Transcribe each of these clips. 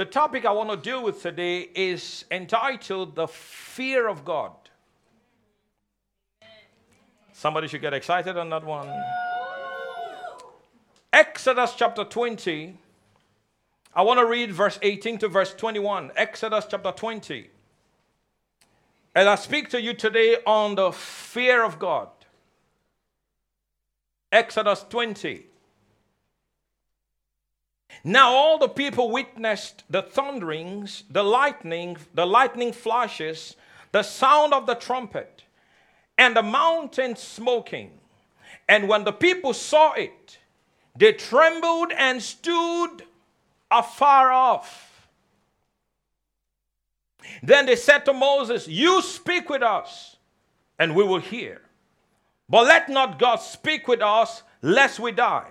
The topic I want to deal with today is entitled The Fear of God. Somebody should get excited on that one. Exodus chapter 20. I want to read verse 18 to verse 21. Exodus chapter 20. And I speak to you today on the fear of God. Exodus 20. Now all the people witnessed the thunderings, the lightning, the lightning flashes, the sound of the trumpet, and the mountain smoking. And when the people saw it, they trembled and stood afar off. Then they said to Moses, You speak with us, and we will hear. But let not God speak with us, lest we die.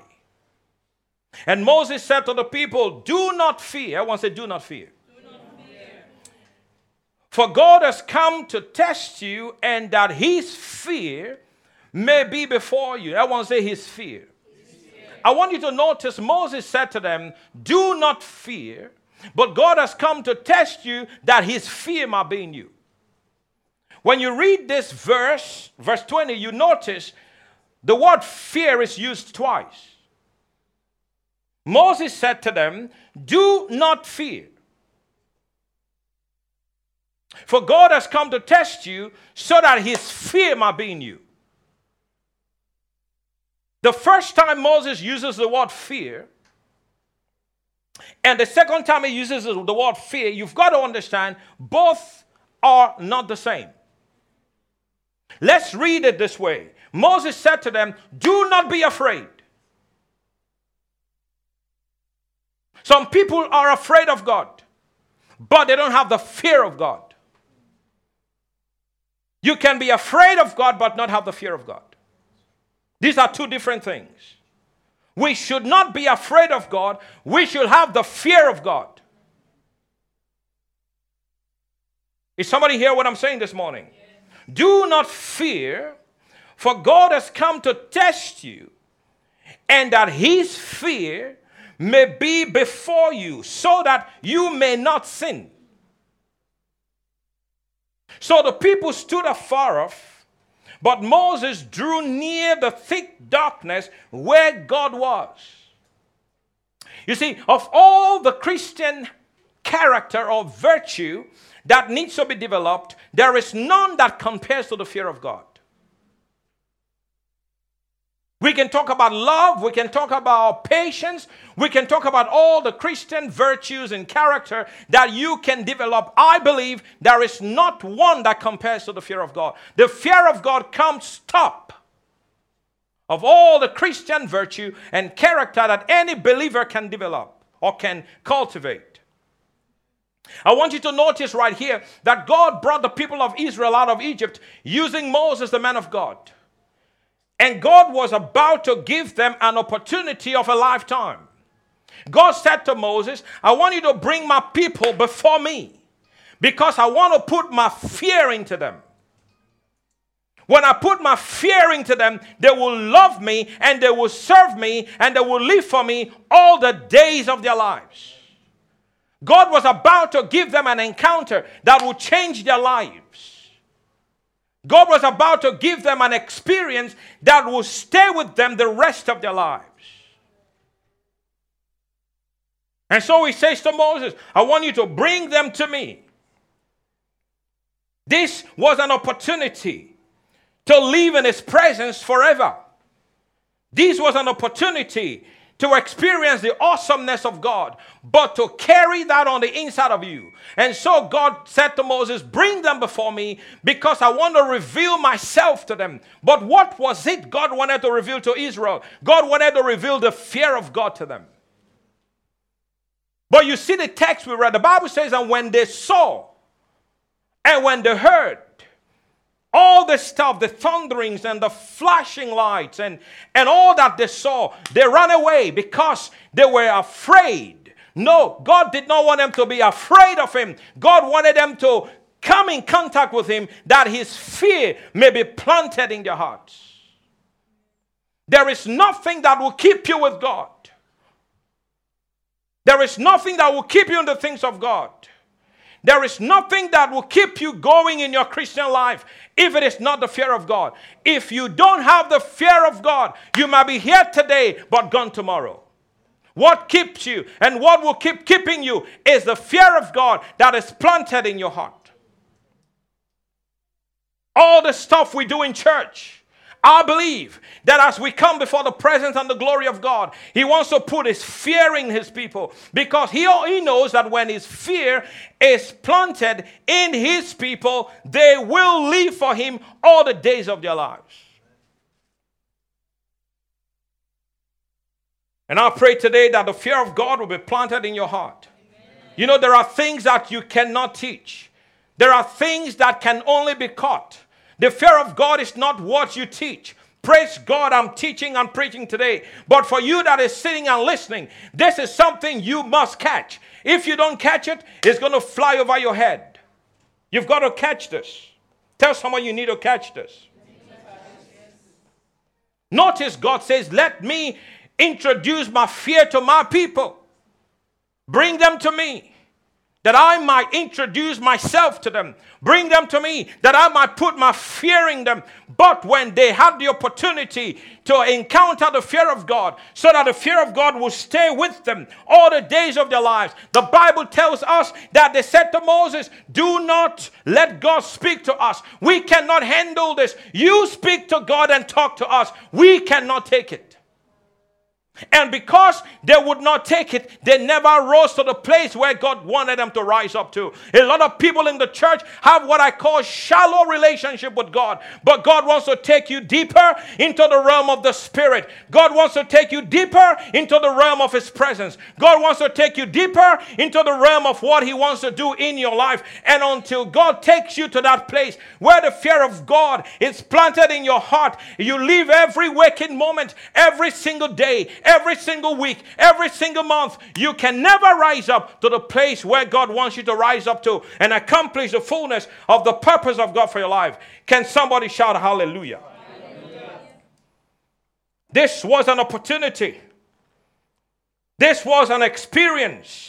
And Moses said to the people, Do not fear. Everyone say, Do not fear. Do not fear. For God has come to test you, and that his fear may be before you. Everyone say, His fear. His fear. I want you to notice Moses said to them, Do not fear, but God has come to test you that his fear might be in you. When you read this verse, verse 20, you notice the word fear is used twice. Moses said to them, Do not fear. For God has come to test you so that his fear might be in you. The first time Moses uses the word fear, and the second time he uses the word fear, you've got to understand both are not the same. Let's read it this way Moses said to them, Do not be afraid. Some people are afraid of God, but they don't have the fear of God. You can be afraid of God, but not have the fear of God. These are two different things. We should not be afraid of God, we should have the fear of God. Is somebody hear what I'm saying this morning? Do not fear, for God has come to test you, and that his fear may be before you, so that you may not sin. So the people stood afar off, but Moses drew near the thick darkness where God was. You see, of all the Christian character or virtue that needs to be developed, there is none that compares to the fear of God. We can talk about love, we can talk about patience, we can talk about all the Christian virtues and character that you can develop. I believe there is not one that compares to the fear of God. The fear of God comes top of all the Christian virtue and character that any believer can develop or can cultivate. I want you to notice right here that God brought the people of Israel out of Egypt using Moses, the man of God. And God was about to give them an opportunity of a lifetime. God said to Moses, I want you to bring my people before me because I want to put my fear into them. When I put my fear into them, they will love me and they will serve me and they will live for me all the days of their lives. God was about to give them an encounter that would change their lives. God was about to give them an experience that will stay with them the rest of their lives. And so he says to Moses, I want you to bring them to me. This was an opportunity to live in his presence forever. This was an opportunity to experience the awesomeness of God, but to carry that on the inside of you. And so God said to Moses, Bring them before me because I want to reveal myself to them. But what was it God wanted to reveal to Israel? God wanted to reveal the fear of God to them. But you see the text we read, the Bible says, And when they saw and when they heard, all the stuff, the thunderings and the flashing lights and, and all that they saw, they ran away because they were afraid. No, God did not want them to be afraid of Him. God wanted them to come in contact with Him that His fear may be planted in their hearts. There is nothing that will keep you with God. There is nothing that will keep you in the things of God. There is nothing that will keep you going in your Christian life if it is not the fear of God. If you don't have the fear of God, you might be here today but gone tomorrow. What keeps you and what will keep keeping you is the fear of God that is planted in your heart. All the stuff we do in church, I believe that as we come before the presence and the glory of God, He wants to put His fear in His people because He, he knows that when His fear is planted in His people, they will live for Him all the days of their lives. And I pray today that the fear of God will be planted in your heart. You know, there are things that you cannot teach, there are things that can only be caught. The fear of God is not what you teach. Praise God, I'm teaching and preaching today. But for you that is sitting and listening, this is something you must catch. If you don't catch it, it's going to fly over your head. You've got to catch this. Tell someone you need to catch this. Notice God says, Let me introduce my fear to my people. Bring them to me that I might introduce myself to them, bring them to me, that I might put my fear in them. But when they had the opportunity to encounter the fear of God, so that the fear of God will stay with them all the days of their lives, the Bible tells us that they said to Moses, Do not let God speak to us. We cannot handle this. You speak to God and talk to us. We cannot take it. And because they would not take it, they never rose to the place where God wanted them to rise up to. A lot of people in the church have what I call shallow relationship with God. But God wants to take you deeper into the realm of the spirit. God wants to take you deeper into the realm of his presence. God wants to take you deeper into the realm of what he wants to do in your life. And until God takes you to that place where the fear of God is planted in your heart, you live every waking moment, every single day every single week, every single month, you can never rise up to the place where God wants you to rise up to and accomplish the fullness of the purpose of God for your life. Can somebody shout hallelujah? This was an opportunity. This was an experience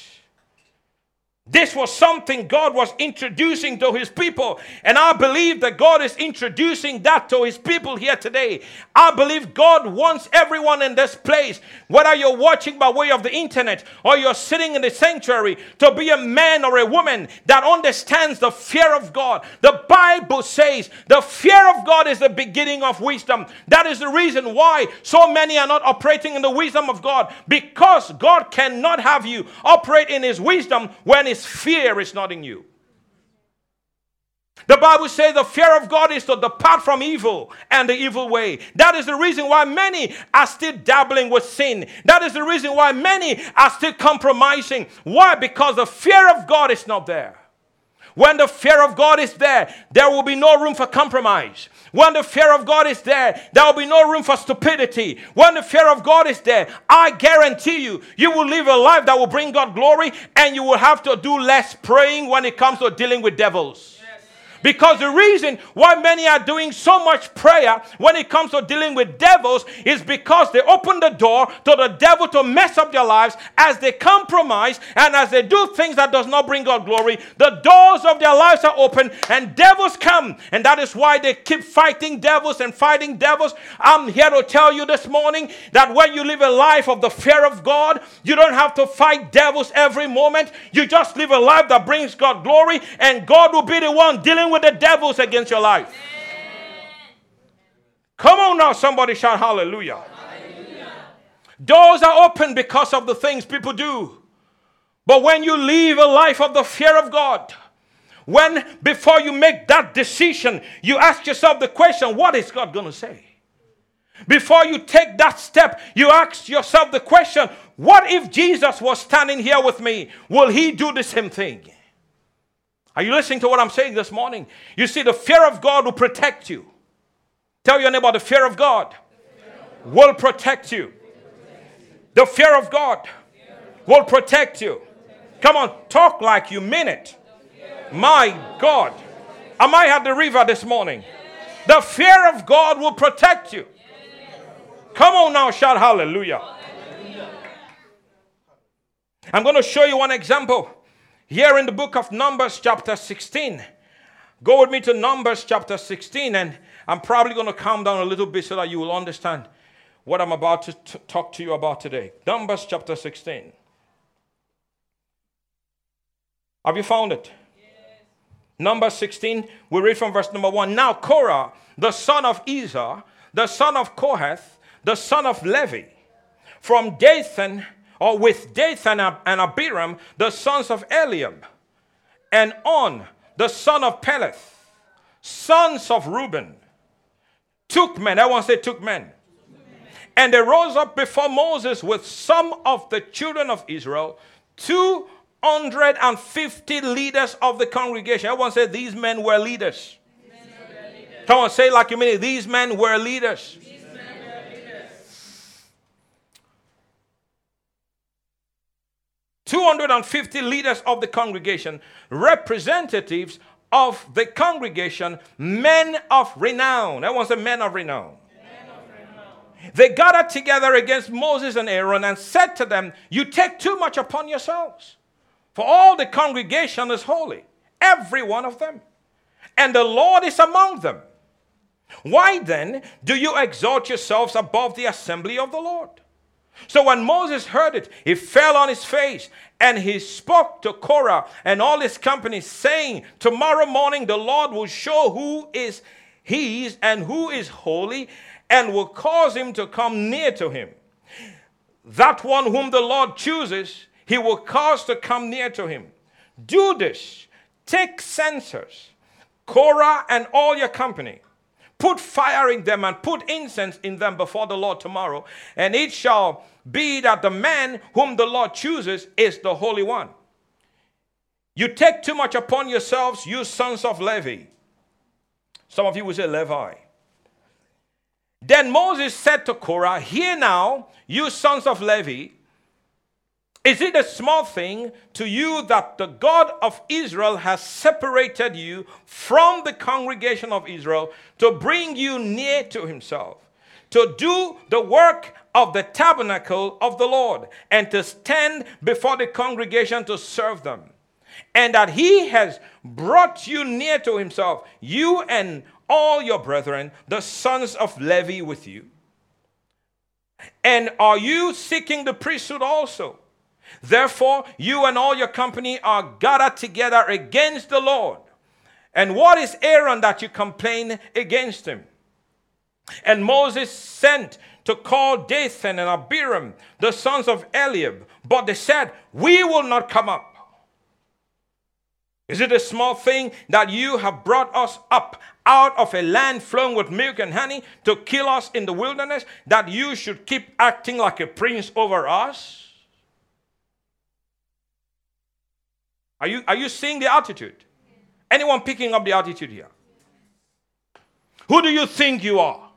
this was something God was introducing to his people. And I believe that God is introducing that to his people here today. I believe God wants everyone in this place, whether you're watching by way of the internet or you're sitting in the sanctuary, to be a man or a woman that understands the fear of God. The Bible says the fear of God is the beginning of wisdom. That is the reason why so many are not operating in the wisdom of God because God cannot have you operate in his wisdom when his fear is not in you. The Bible says the fear of God is to depart from evil and the evil way. That is the reason why many are still dabbling with sin. That is the reason why many are still compromising. Why? Because the fear of God is not there. When the fear of God is there, there will be no room for compromise. When the fear of God is there, there will be no room for stupidity. When the fear of God is there, I guarantee you, you will live a life that will bring God glory and you will have to do less praying when it comes to dealing with devils. Because the reason why many are doing so much prayer when it comes to dealing with devils is because they open the door to the devil to mess up their lives as they compromise and as they do things that does not bring God glory. The doors of their lives are open and devils come. And that is why they keep fighting devils and fighting devils. I'm here to tell you this morning that when you live a life of the fear of God, you don't have to fight devils every moment. You just live a life that brings God glory and God will be the one dealing with the devils against your life. Come on now, somebody shout hallelujah. hallelujah. Doors are open because of the things people do. But when you live a life of the fear of God, when before you make that decision, you ask yourself the question, what is God going to say? Before you take that step, you ask yourself the question, what if Jesus was standing here with me? Will he do the same thing? Are you listening to what I'm saying this morning? You see, the fear of God will protect you. Tell your neighbor, the fear of God will protect you. The fear of God will protect you. Come on, talk like you mean it. My God. I might have the river this morning. The fear of God will protect you. Come on now, shout hallelujah. I'm going to show you one example here in the book of Numbers, chapter 16. Go with me to Numbers, chapter 16, and I'm probably going to calm down a little bit so that you will understand what I'm about to t- talk to you about today. Numbers, chapter 16. Have you found it? Yes. Number 16, we read from verse number 1. Now Korah, the son of Izhar, the son of Kohath, the son of Levi, from Dathan, or with Dathan and Abiram, the sons of Eliab, and On, the son of Peleth, sons of Reuben, took men. I want to say took men. And they rose up before Moses with some of the children of Israel, 250 leaders of the congregation. I want to say these men were leaders. Come on, say like you mean it. These men were leaders. 250 leaders of the congregation, representatives of the congregation, men of renown. That was a men of renown. They gathered together against Moses and Aaron and said to them, You take too much upon yourselves, for all the congregation is holy, every one of them, and the Lord is among them. Why then do you exalt yourselves above the assembly of the Lord? So when Moses heard it, he fell on his face and he spoke to Korah and all his company, saying, Tomorrow morning the Lord will show who is his and who is holy, and will cause him to come near to him. That one whom the Lord chooses, he will cause to come near to him. Do this. Take censers, Korah and all your company Put fire in them and put incense in them before the Lord tomorrow. And it shall be that the man whom the Lord chooses is the Holy One. You take too much upon yourselves, you sons of Levi. Some of you will say Levi. Then Moses said to Korah, Hear now, you sons of Levi, is it a small thing to you that the God of Israel has separated you from the congregation of Israel to bring you near to himself, to do the work of the tabernacle of the Lord, and to stand before the congregation to serve them? And that he has brought you near to himself, you and all your brethren, the sons of Levi, with you? And are you seeking the priesthood also? Therefore, you and all your company are gathered together against the Lord. And what is Aaron that you complain against him? And Moses sent to call Dathan and Abiram, the sons of Eliab, but they said, We will not come up. Is it a small thing that you have brought us up out of a land flowing with milk and honey to kill us in the wilderness, that you should keep acting like a prince over us? Are you, are you seeing the attitude? Anyone picking up the attitude here? Who do you think you are?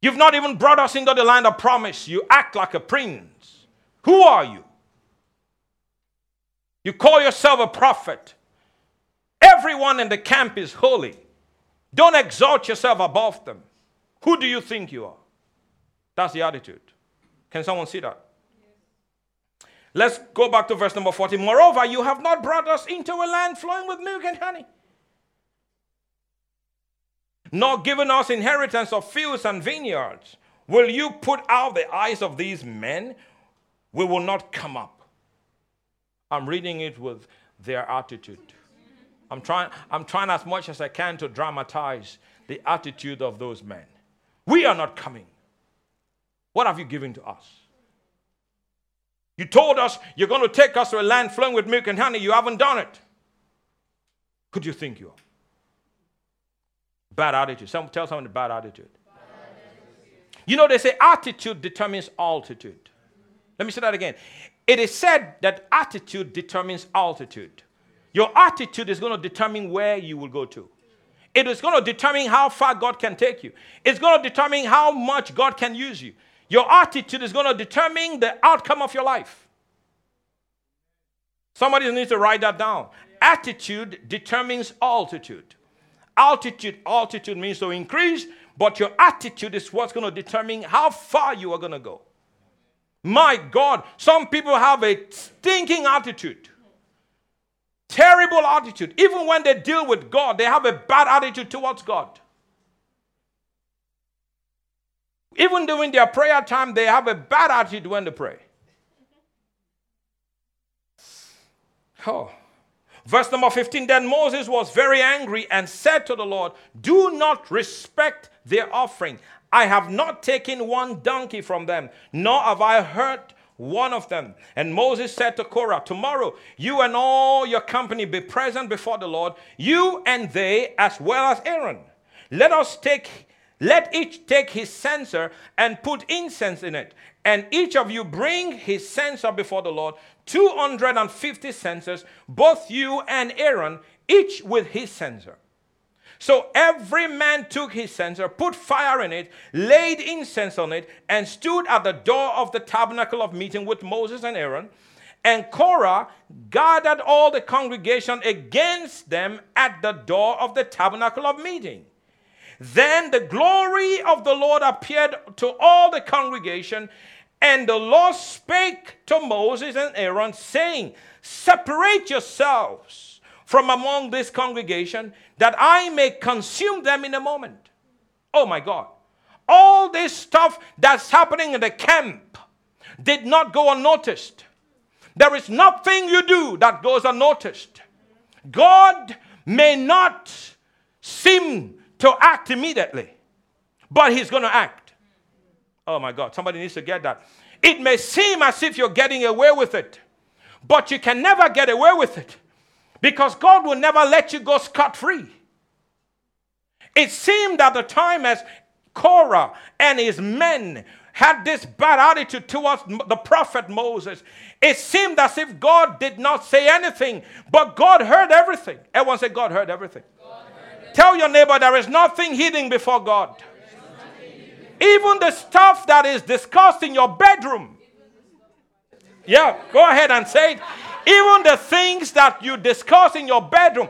You've not even brought us into the land of promise. You act like a prince. Who are you? You call yourself a prophet. Everyone in the camp is holy. Don't exalt yourself above them. Who do you think you are? That's the attitude. Can someone see that? Let's go back to verse number 40. Moreover, you have not brought us into a land flowing with milk and honey, nor given us inheritance of fields and vineyards. Will you put out the eyes of these men? We will not come up. I'm reading it with their attitude. I'm trying, I'm trying as much as I can to dramatize the attitude of those men. We are not coming. What have you given to us? You told us you're going to take us to a land flowing with milk and honey. You haven't done it. Could you think you are? Bad attitude. Some, tell someone the bad attitude. You know, they say attitude determines altitude. Let me say that again. It is said that attitude determines altitude. Your attitude is going to determine where you will go to. It is going to determine how far God can take you. It's going to determine how much God can use you. Your attitude is going to determine the outcome of your life. Somebody needs to write that down. Attitude determines altitude. Altitude, altitude means to increase, but your attitude is what's going to determine how far you are going to go. My God, some people have a stinking attitude. Terrible attitude. Even when they deal with God, they have a bad attitude towards God. Even during their prayer time, they have a bad attitude when they pray. Oh. Verse number 15 Then Moses was very angry and said to the Lord, Do not respect their offering. I have not taken one donkey from them, nor have I hurt one of them. And Moses said to Korah, Tomorrow you and all your company be present before the Lord, you and they, as well as Aaron. Let us take let each take his censer and put incense in it, and each of you bring his censer before the Lord, 250 censers, both you and Aaron, each with his censer. So every man took his censer, put fire in it, laid incense on it, and stood at the door of the tabernacle of meeting with Moses and Aaron. And Korah gathered all the congregation against them at the door of the tabernacle of meeting. Then the glory of the Lord appeared to all the congregation, and the Lord spake to Moses and Aaron, saying, Separate yourselves from among this congregation, that I may consume them in a moment. Oh my God. All this stuff that's happening in the camp did not go unnoticed. There is nothing you do that goes unnoticed. God may not seem to act immediately, but he's going to act. Oh my God, somebody needs to get that. It may seem as if you're getting away with it, but you can never get away with it because God will never let you go scot free. It seemed at the time as Korah and his men had this bad attitude towards the prophet Moses. It seemed as if God did not say anything, but God heard everything. Everyone say, God heard everything. Tell your neighbor there is nothing hidden before God. Even the stuff that is discussed in your bedroom. Yeah, go ahead and say it. Even the things that you discuss in your bedroom,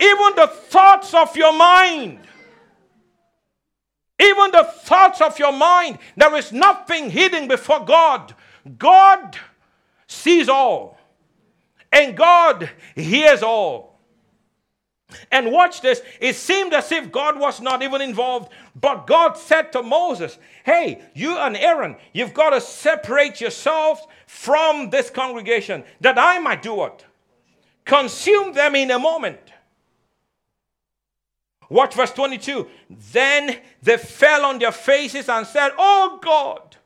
even the thoughts of your mind. Even the thoughts of your mind, there is nothing hidden before God. God sees all, and God hears all. And watch this. It seemed as if God was not even involved, but God said to Moses, Hey, you and Aaron, you've got to separate yourselves from this congregation that I might do what? Consume them in a moment. Watch verse 22. Then they fell on their faces and said, Oh God,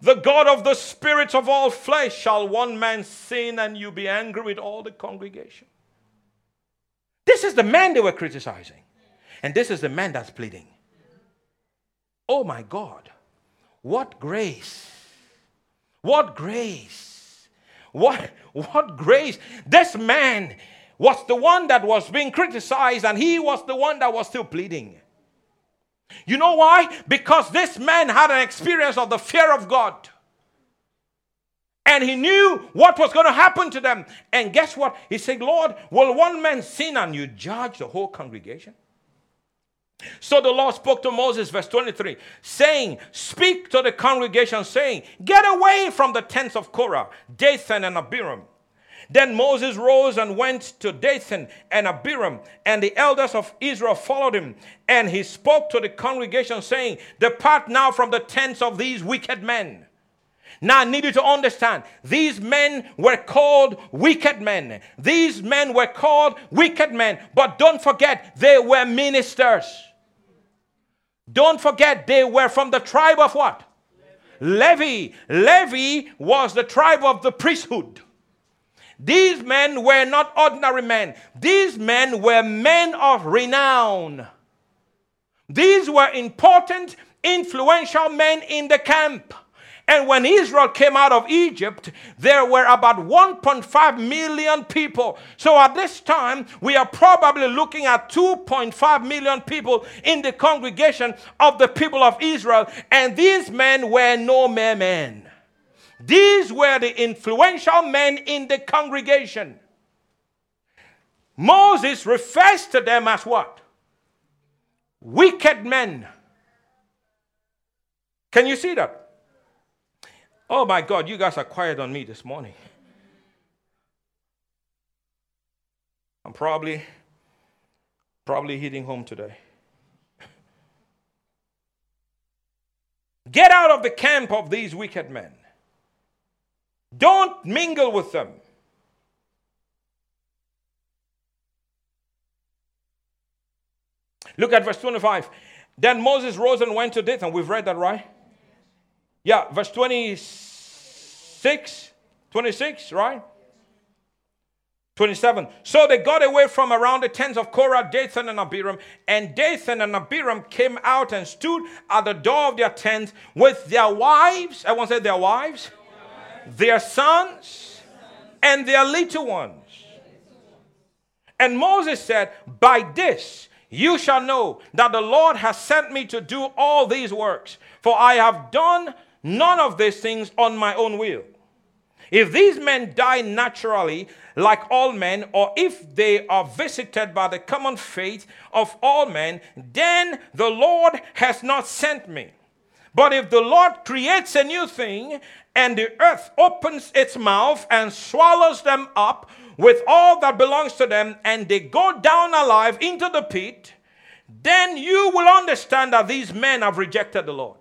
the God of the spirits of all flesh, shall one man sin and you be angry with all the congregation? This is the man they were criticizing. And this is the man that's pleading. Oh my God. What grace. What grace. What, what grace. This man was the one that was being criticized, and he was the one that was still pleading. You know why? Because this man had an experience of the fear of God and he knew what was going to happen to them. And guess what? He said, Lord, will one man sin and you judge the whole congregation? So the Lord spoke to Moses, verse 23, saying, Speak to the congregation, saying, Get away from the tents of Korah, Dathan, and Abiram. Then Moses rose and went to Dathan and Abiram, and the elders of Israel followed him. And he spoke to the congregation, saying, Depart now from the tents of these wicked men. Now, I need you to understand these men were called wicked men. These men were called wicked men. But don't forget, they were ministers. Don't forget, they were from the tribe of what? Levi. Levi was the tribe of the priesthood. These men were not ordinary men, these men were men of renown. These were important, influential men in the camp. And when Israel came out of Egypt, there were about 1.5 million people. So at this time, we are probably looking at 2.5 million people in the congregation of the people of Israel. And these men were no mere men. These were the influential men in the congregation. Moses refers to them as what? Wicked men. Can you see that? Oh my God, you guys are quiet on me this morning. I'm probably probably hitting home today. Get out of the camp of these wicked men. Don't mingle with them. Look at verse 25. Then Moses rose and went to Dathan. We've read that, right? Yeah, verse 26. 26, right? 27. So they got away from around the tents of Korah, Dathan, and Abiram. And Dathan and Abiram came out and stood at the door of their tents with their wives. To say their wives, their sons, and their little ones. And Moses said, By this you shall know that the Lord has sent me to do all these works, for I have done none of these things on my own will. If these men die naturally, like all men, or if they are visited by the common fate of all men, then the Lord has not sent me. But if the Lord creates a new thing, and the earth opens its mouth and swallows them up, with all that belongs to them and they go down alive into the pit, then you will understand that these men have rejected the Lord.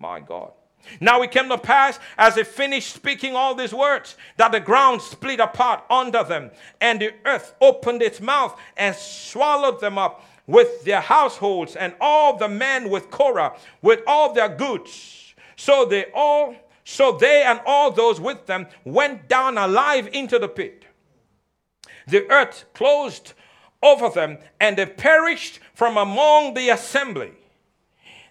My God. Now it came to pass as they finished speaking all these words that the ground split apart under them, and the earth opened its mouth and swallowed them up with their households and all the men with Korah, with all their goods. So they all so they and all those with them went down alive into the pit. The earth closed over them, and they perished from among the assembly.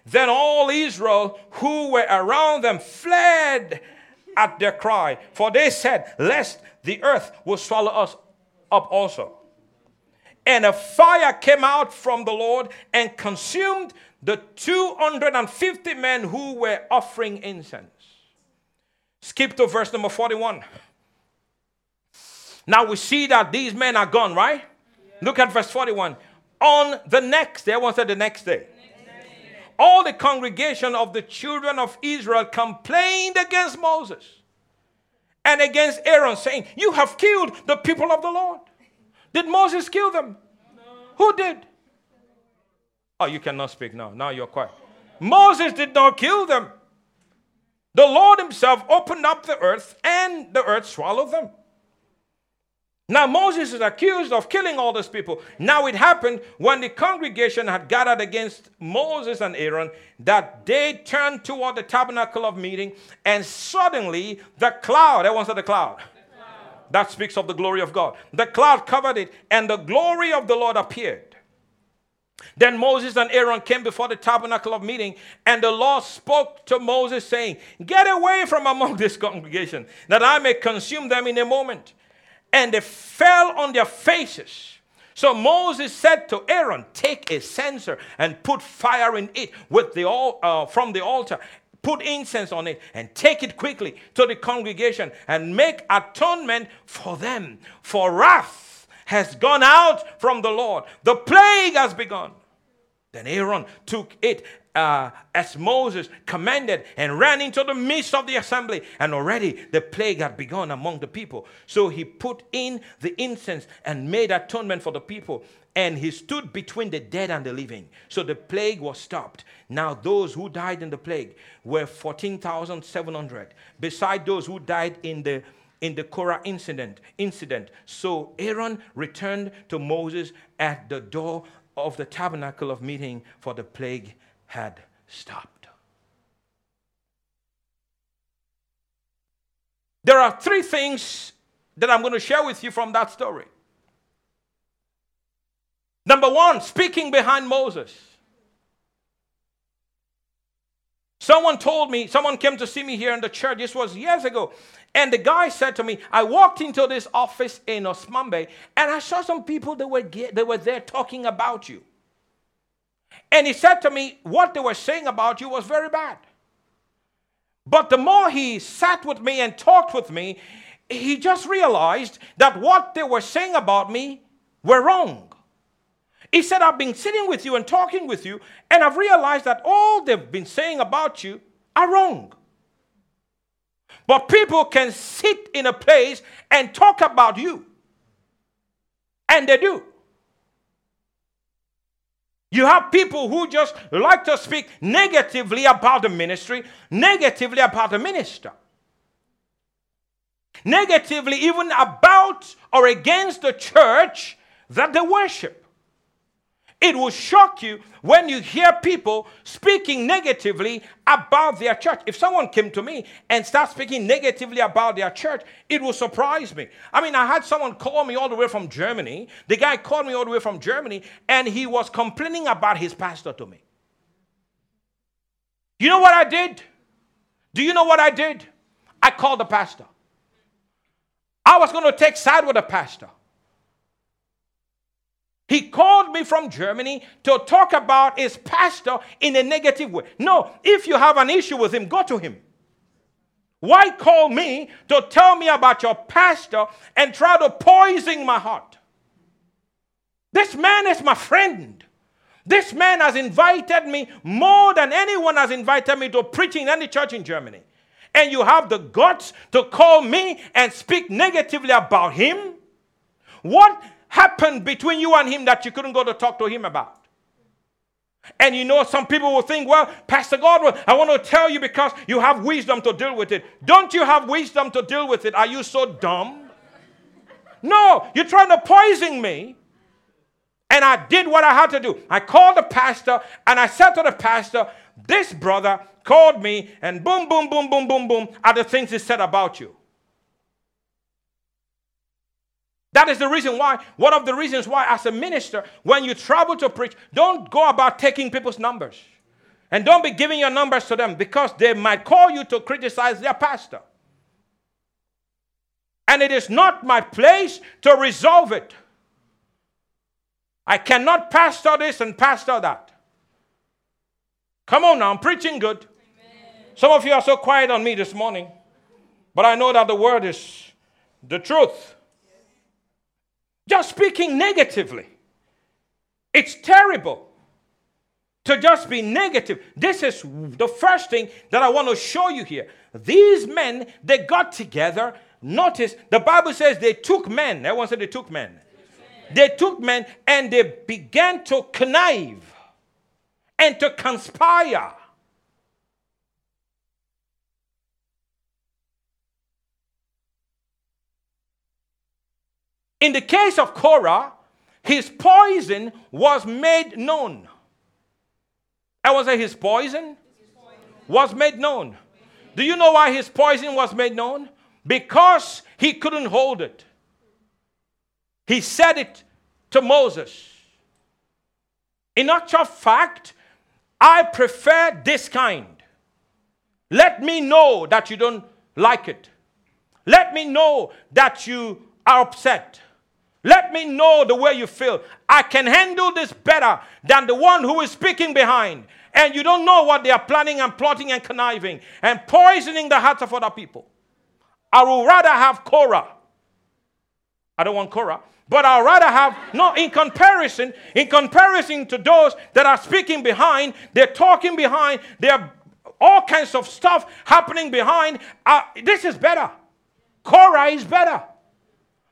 Then all Israel who were around them fled at their cry, for they said, Lest the earth will swallow us up also. And a fire came out from the Lord and consumed the 250 men who were offering incense. Skip to verse number 41. Now we see that these men are gone, right? Yeah. Look at verse 41. On the next day, everyone said the next day. All the congregation of the children of Israel complained against Moses and against Aaron, saying, You have killed the people of the Lord. Did Moses kill them? No. Who did? Oh, you cannot speak now. Now you're quiet. Moses did not kill them. The Lord Himself opened up the earth, and the earth swallowed them. Now Moses is accused of killing all these people. Now it happened when the congregation had gathered against Moses and Aaron that they turned toward the tabernacle of meeting, and suddenly the cloud, everyone said the cloud. That speaks of the glory of God. The cloud covered it, and the glory of the Lord appeared. Then Moses and Aaron came before the tabernacle of meeting, and the Lord spoke to Moses, saying, Get away from among this congregation, that I may consume them in a moment. And they fell on their faces. So Moses said to Aaron, Take a censer and put fire in it with the uh, from the altar. Put incense on it and take it quickly to the congregation and make atonement for them. For wrath has gone out from the Lord, the plague has begun. Then Aaron took it uh, as Moses commanded and ran into the midst of the assembly. And already the plague had begun among the people. So he put in the incense and made atonement for the people. And he stood between the dead and the living. So the plague was stopped. Now, those who died in the plague were 14,700, beside those who died in the in the Korah incident incident. So Aaron returned to Moses at the door of the tabernacle of meeting, for the plague had stopped. There are three things that I'm going to share with you from that story. Number one, speaking behind Moses. Someone told me, someone came to see me here in the church, this was years ago, and the guy said to me, I walked into this office in Osmambe and I saw some people that were, they were there talking about you. And he said to me, What they were saying about you was very bad. But the more he sat with me and talked with me, he just realized that what they were saying about me were wrong. He said, I've been sitting with you and talking with you, and I've realized that all they've been saying about you are wrong. But people can sit in a place and talk about you. And they do. You have people who just like to speak negatively about the ministry, negatively about the minister, negatively even about or against the church that they worship. It will shock you when you hear people speaking negatively about their church. If someone came to me and started speaking negatively about their church, it will surprise me. I mean, I had someone call me all the way from Germany. The guy called me all the way from Germany and he was complaining about his pastor to me. You know what I did? Do you know what I did? I called the pastor. I was going to take side with the pastor. He called me from Germany to talk about his pastor in a negative way. No, if you have an issue with him, go to him. Why call me to tell me about your pastor and try to poison my heart? This man is my friend. This man has invited me more than anyone has invited me to preach in any church in Germany. And you have the guts to call me and speak negatively about him? What happened between you and him that you couldn't go to talk to him about? And you know, some people will think, well, Pastor Godwill, I want to tell you because you have wisdom to deal with it. Don't you have wisdom to deal with it? Are you so dumb? No, you're trying to poison me. And I did what I had to do. I called the pastor and I said to the pastor, This brother called me and boom, boom, boom, boom, boom, boom are the things he said about you. That is the reason why, one of the reasons why, as a minister, when you travel to preach, don't go about taking people's numbers. And don't be giving your numbers to them because they might call you to criticize their pastor. And it is not my place to resolve it. I cannot pastor this and pastor that. Come on now, I'm preaching good. Amen. Some of you are so quiet on me this morning, but I know that the word is the truth. Just speaking negatively. It's terrible to just be negative. This is the first thing that I want to show you here. These men, they got together. Notice the Bible says they took men. Everyone said they took men. They took men and they began to connive and to conspire In the case of Korah, his poison was made known. I was say his poison was made known. Do you know why his poison was made known? Because he couldn't hold it. He said it to Moses. In actual fact, I prefer this kind. Let me know that you don't like it. Let me know that you are upset. Let me know the way you feel. I can handle this better than the one who is speaking behind. And you don't know what they are planning and plotting and conniving and poisoning the hearts of other people. I would rather have Korah. I don't want Korah, but I'd rather have, no, in comparison, in comparison to those that are speaking behind, they're talking behind, there are all kinds of stuff happening behind. Uh, this is better. Korah is better.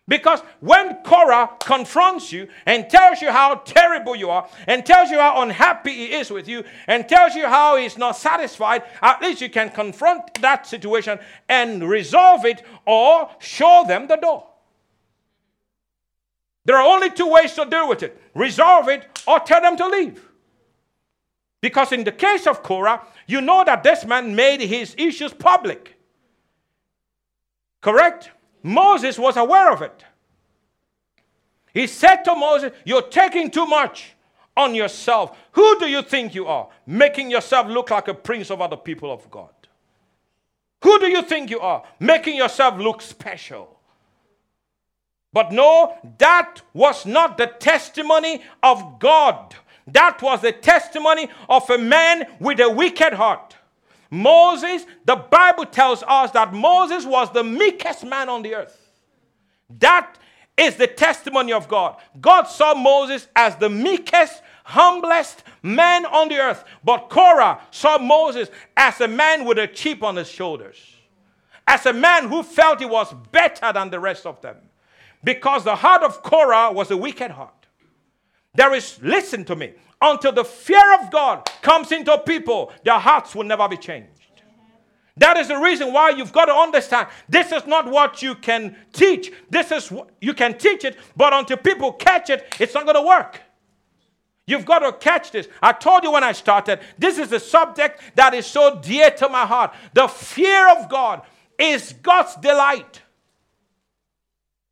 Because when Korah confronts you and tells you how terrible you are, and tells you how unhappy he is with you, and tells you how he's not satisfied, at least you can confront that situation and resolve it or show them the door. There are only two ways to deal with it resolve it or tell them to leave. Because in the case of Korah, you know that this man made his issues public. Correct? Moses was aware of it. He said to Moses, You're taking too much on yourself. Who do you think you are? Making yourself look like a prince over the people of God. Who do you think you are? Making yourself look special. But no, that was not the testimony of God. That was the testimony of a man with a wicked heart. Moses, the Bible tells us that Moses was the meekest man on the earth. That is the testimony of God. God saw Moses as the meekest, humblest man on the earth. But Korah saw Moses as a man with a chip on his shoulders. as a man who felt he was better than the rest of them. Because the heart of Korah was a wicked heart. There is, listen to me, until the fear of God comes into people, their hearts will never be changed. That is the reason why you've got to understand this is not what you can teach. This is you can teach it, but until people catch it, it's not going to work. You've got to catch this. I told you when I started, this is a subject that is so dear to my heart. The fear of God is God's delight.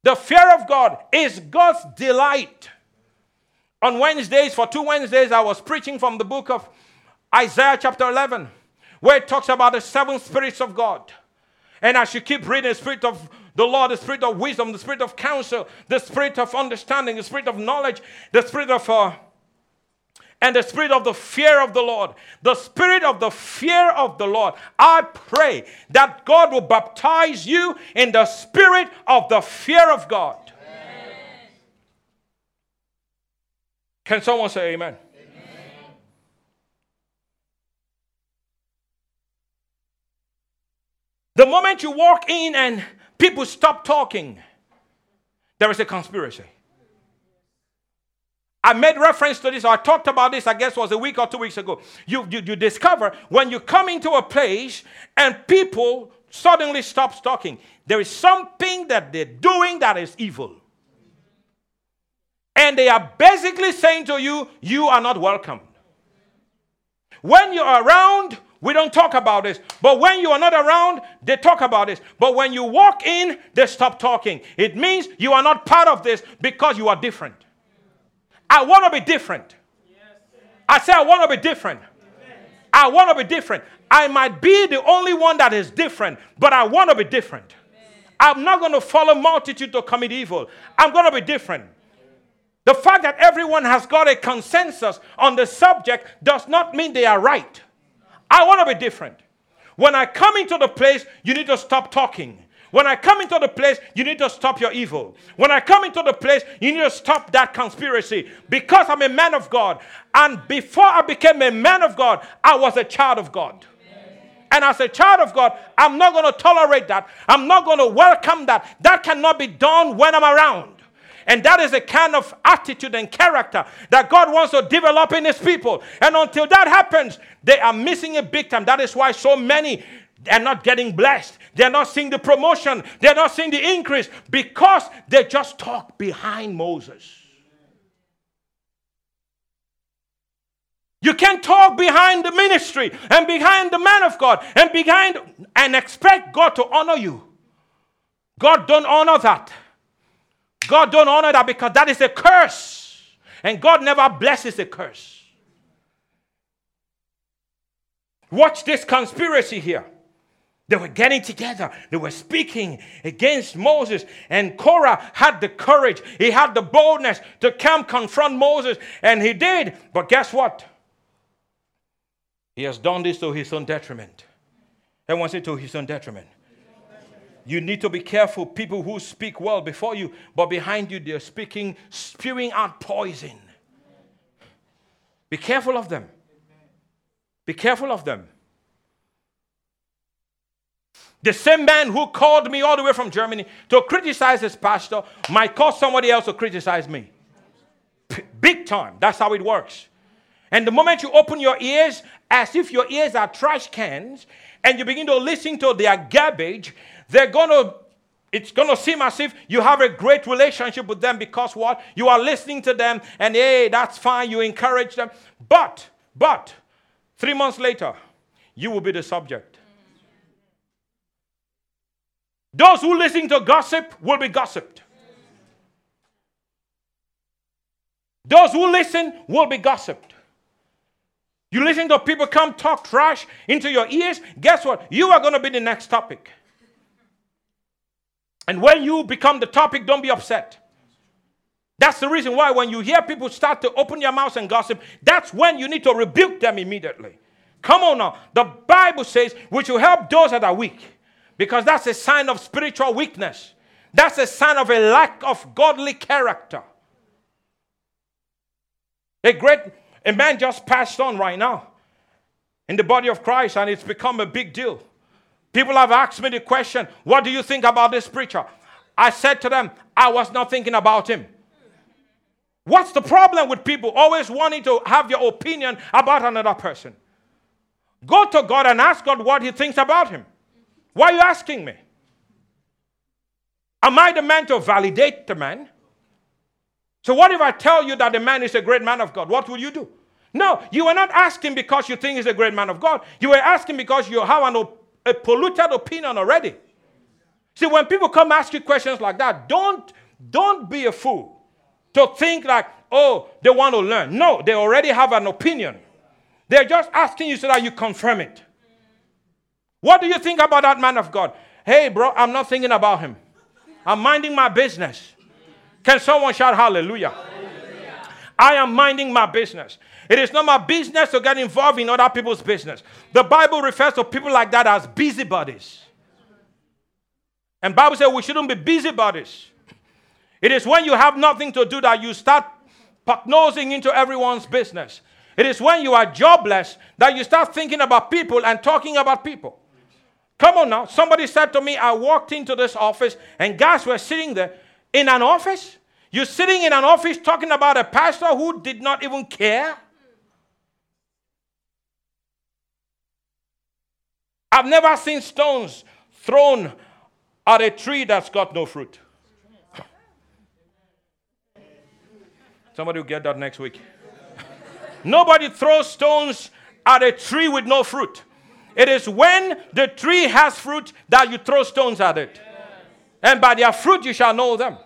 The fear of God is God's delight. On Wednesdays, for two Wednesdays, I was preaching from the book of Isaiah, chapter 11, where it talks about the seven spirits of God. And as you keep reading, the spirit of the Lord, the spirit of wisdom, the spirit of counsel, the spirit of understanding, the spirit of knowledge, the spirit of uh, and the spirit of the fear of the Lord. The spirit of the fear of the Lord. I pray that God will baptize you in the spirit of the fear of God. Amen. Can someone say amen? amen? The moment you walk in and people stop talking, there is a conspiracy. I made reference to this, I talked about this, I guess was a week or two weeks ago. You, you, you discover when you come into a place and people suddenly stop talking, there is something that they're doing that is evil. And they are basically saying to you, You are not welcome. When you're around, we don't talk about this. But when you are not around, they talk about this. But when you walk in, they stop talking. It means you are not part of this because you are different. I want to be different. I say, I want to be different. I want to be different. I might be the only one that is different, but I want to be different. I'm not going to follow multitude to commit evil. I'm going to be different. The fact that everyone has got a consensus on the subject does not mean they are right. I want to be different. When I come into the place, you need to stop talking. When I come into the place, you need to stop your evil. When I come into the place, you need to stop that conspiracy because I'm a man of God. And before I became a man of God, I was a child of God. And as a child of God, I'm not going to tolerate that. I'm not going to welcome that. That cannot be done when I'm around. And that is a kind of attitude and character that God wants to develop in His people. And until that happens, they are missing a big time. That is why so many they're not getting blessed. They're not seeing the promotion. They're not seeing the increase because they just talk behind Moses. You can't talk behind the ministry and behind the man of God and behind and expect God to honor you. God don't honor that. God don't honor that because that is a curse. And God never blesses a curse. Watch this conspiracy here. They were getting together. They were speaking against Moses. And Korah had the courage, he had the boldness to come confront Moses. And he did. But guess what? He has done this to his own detriment. Everyone say to his own detriment. You need to be careful. People who speak well before you, but behind you, they're speaking, spewing out poison. Be careful of them. Be careful of them. The same man who called me all the way from Germany to criticize his pastor might call somebody else to criticize me. P- big time. That's how it works. And the moment you open your ears, as if your ears are trash cans, and you begin to listen to their garbage, they're going to it's going to seem as if you have a great relationship with them because what? You are listening to them and hey, that's fine, you encourage them. But, but, three months later, you will be the subject. Those who listen to gossip will be gossiped. Those who listen will be gossiped. You listen to people come talk trash into your ears, guess what? You are going to be the next topic. And when you become the topic, don't be upset. That's the reason why when you hear people start to open their mouths and gossip, that's when you need to rebuke them immediately. Come on now. The Bible says, which will help those that are weak. Because that's a sign of spiritual weakness. That's a sign of a lack of godly character. A great a man just passed on right now in the body of Christ, and it's become a big deal. People have asked me the question, What do you think about this preacher? I said to them, I was not thinking about him. What's the problem with people always wanting to have your opinion about another person? Go to God and ask God what He thinks about him. Why are you asking me? Am I the man to validate the man? So, what if I tell you that the man is a great man of God? What will you do? No, you are not asking because you think he's a great man of God. You are asking because you have an a polluted opinion already. See, when people come ask you questions like that, don't, don't be a fool to think like, oh, they want to learn. No, they already have an opinion. They're just asking you so that you confirm it. What do you think about that man of God? Hey, bro, I'm not thinking about him. I'm minding my business. Can someone shout hallelujah? hallelujah? I am minding my business. It is not my business to get involved in other people's business. The Bible refers to people like that as busybodies. And Bible says we shouldn't be busybodies. It is when you have nothing to do that you start nosing into everyone's business. It is when you are jobless that you start thinking about people and talking about people. Come on now. Somebody said to me, I walked into this office and guys were sitting there in an office. You're sitting in an office talking about a pastor who did not even care. I've never seen stones thrown at a tree that's got no fruit. Somebody will get that next week. Nobody throws stones at a tree with no fruit. It is when the tree has fruit that you throw stones at it. And by their fruit you shall know them.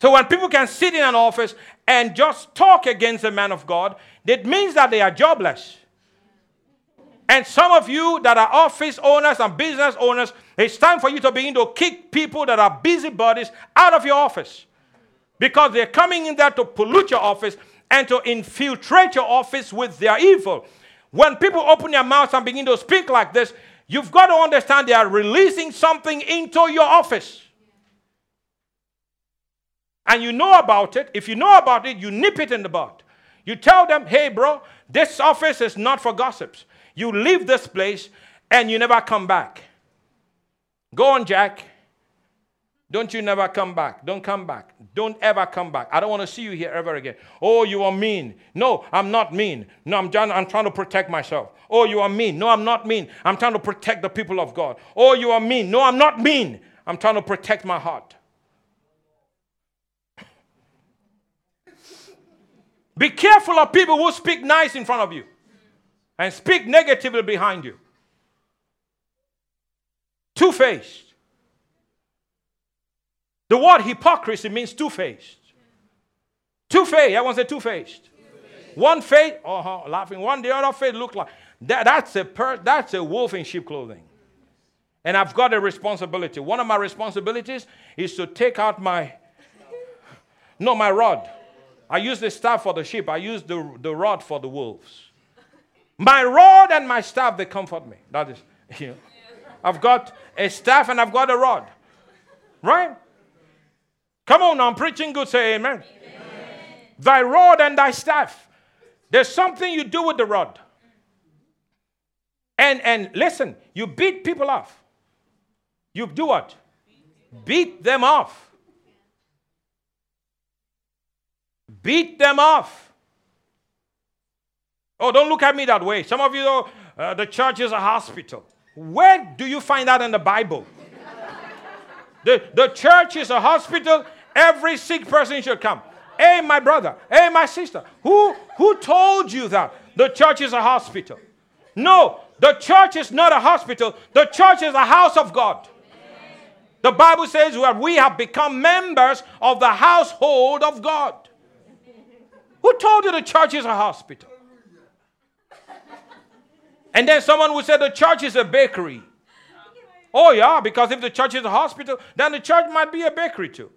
So when people can sit in an office and just talk against the man of God, it means that they are jobless. And some of you that are office owners and business owners, it's time for you to begin to kick people that are busybodies out of your office. Because they're coming in there to pollute your office and to infiltrate your office with their evil. When people open their mouths and begin to speak like this, you've got to understand they are releasing something into your office. And you know about it. If you know about it, you nip it in the bud. You tell them, hey, bro, this office is not for gossips. You leave this place and you never come back. Go on, Jack. Don't you never come back. Don't come back. Don't ever come back. I don't want to see you here ever again. Oh, you are mean. No, I'm not mean. No, I'm, trying, I'm trying to protect myself. Oh, you are mean. No, I'm not mean. I'm trying to protect the people of God. Oh, you are mean. No, I'm not mean. I'm trying to protect my heart. Be careful of people who speak nice in front of you and speak negatively behind you. Two faced. The word hypocrisy means two faced. Two faced. Everyone say two faced. One face, uh-huh, laughing. One, the other face look like that, that's a per, that's a wolf in sheep clothing. And I've got a responsibility. One of my responsibilities is to take out my no, my rod. I use the staff for the sheep. I use the, the rod for the wolves. My rod and my staff, they comfort me. That is, you know. I've got a staff and I've got a rod. Right? Come on, I'm preaching good. Say amen. amen. Thy rod and thy staff. There's something you do with the rod. And and listen, you beat people off. You do what? Beat them off. Beat them off. Oh, don't look at me that way. Some of you know uh, the church is a hospital. Where do you find that in the Bible? the, the church is a hospital. Every sick person should come. Hey, my brother. Hey, my sister. Who, who told you that the church is a hospital? No, the church is not a hospital. The church is a house of God. The Bible says that we have become members of the household of God. Who told you the church is a hospital? And then someone would say the church is a bakery. Oh, yeah, because if the church is a hospital, then the church might be a bakery too.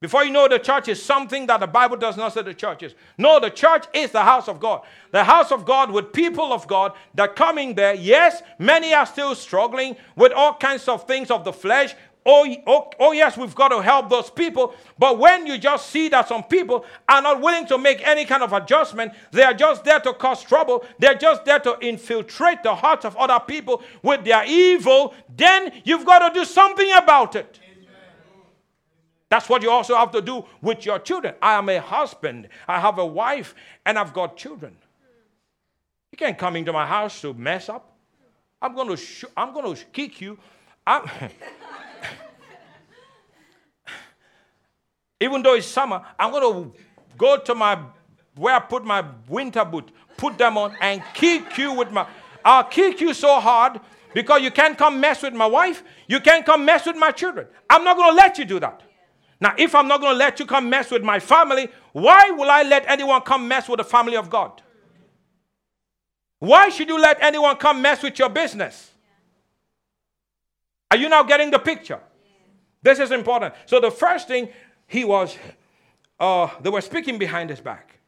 Before you know, the church is something that the Bible does not say the church is. No, the church is the house of God. The house of God with people of God that coming there. Yes, many are still struggling with all kinds of things of the flesh, Oh, oh, oh, yes, we've got to help those people. But when you just see that some people are not willing to make any kind of adjustment, they are just there to cause trouble, they're just there to infiltrate the hearts of other people with their evil, then you've got to do something about it. That's what you also have to do with your children. I am a husband, I have a wife, and I've got children. You can't come into my house to mess up. I'm going to, sh- I'm going to kick you. I'm Even though it's summer, I'm going to go to my where I put my winter boot, put them on, and kick you with my. I'll kick you so hard because you can't come mess with my wife. You can't come mess with my children. I'm not going to let you do that. Now, if I'm not going to let you come mess with my family, why will I let anyone come mess with the family of God? Why should you let anyone come mess with your business? Are you now getting the picture? This is important. So, the first thing he was, uh, they were speaking behind his back.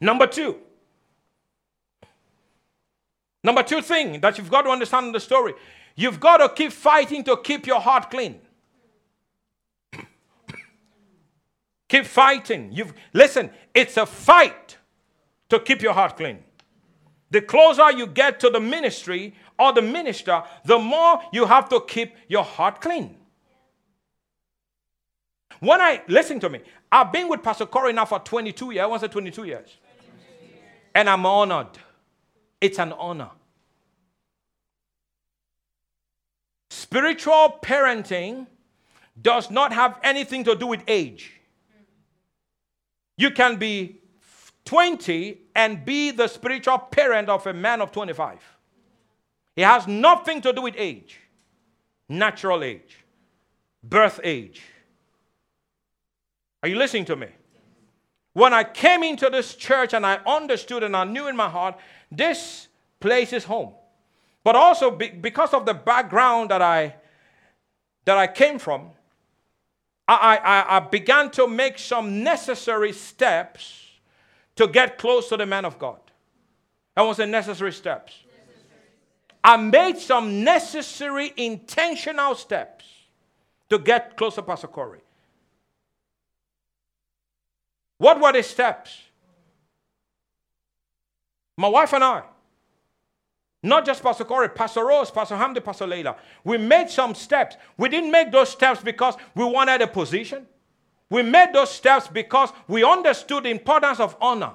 Number two, number two thing that you've got to understand in the story you've got to keep fighting to keep your heart clean. Keep fighting. You've listen, it's a fight to keep your heart clean. The closer you get to the ministry or the minister, the more you have to keep your heart clean. When I listen to me, I've been with Pastor Corey now for 22 years. I want to say 22 years. 22 years. And I'm honored. It's an honor. Spiritual parenting does not have anything to do with age. You can be 20 and be the spiritual parent of a man of 25. It has nothing to do with age, natural age, birth age. Are you listening to me? When I came into this church and I understood and I knew in my heart, this place is home. But also because of the background that I that I came from, I, I, I began to make some necessary steps to get close to the man of God. That was the necessary steps. I made some necessary intentional steps to get close to Pastor Corey. What were the steps? My wife and I, not just Pastor Corey, Pastor Rose, Pastor Hamdi, Pastor Leila. We made some steps. We didn't make those steps because we wanted a position. We made those steps because we understood the importance of honor.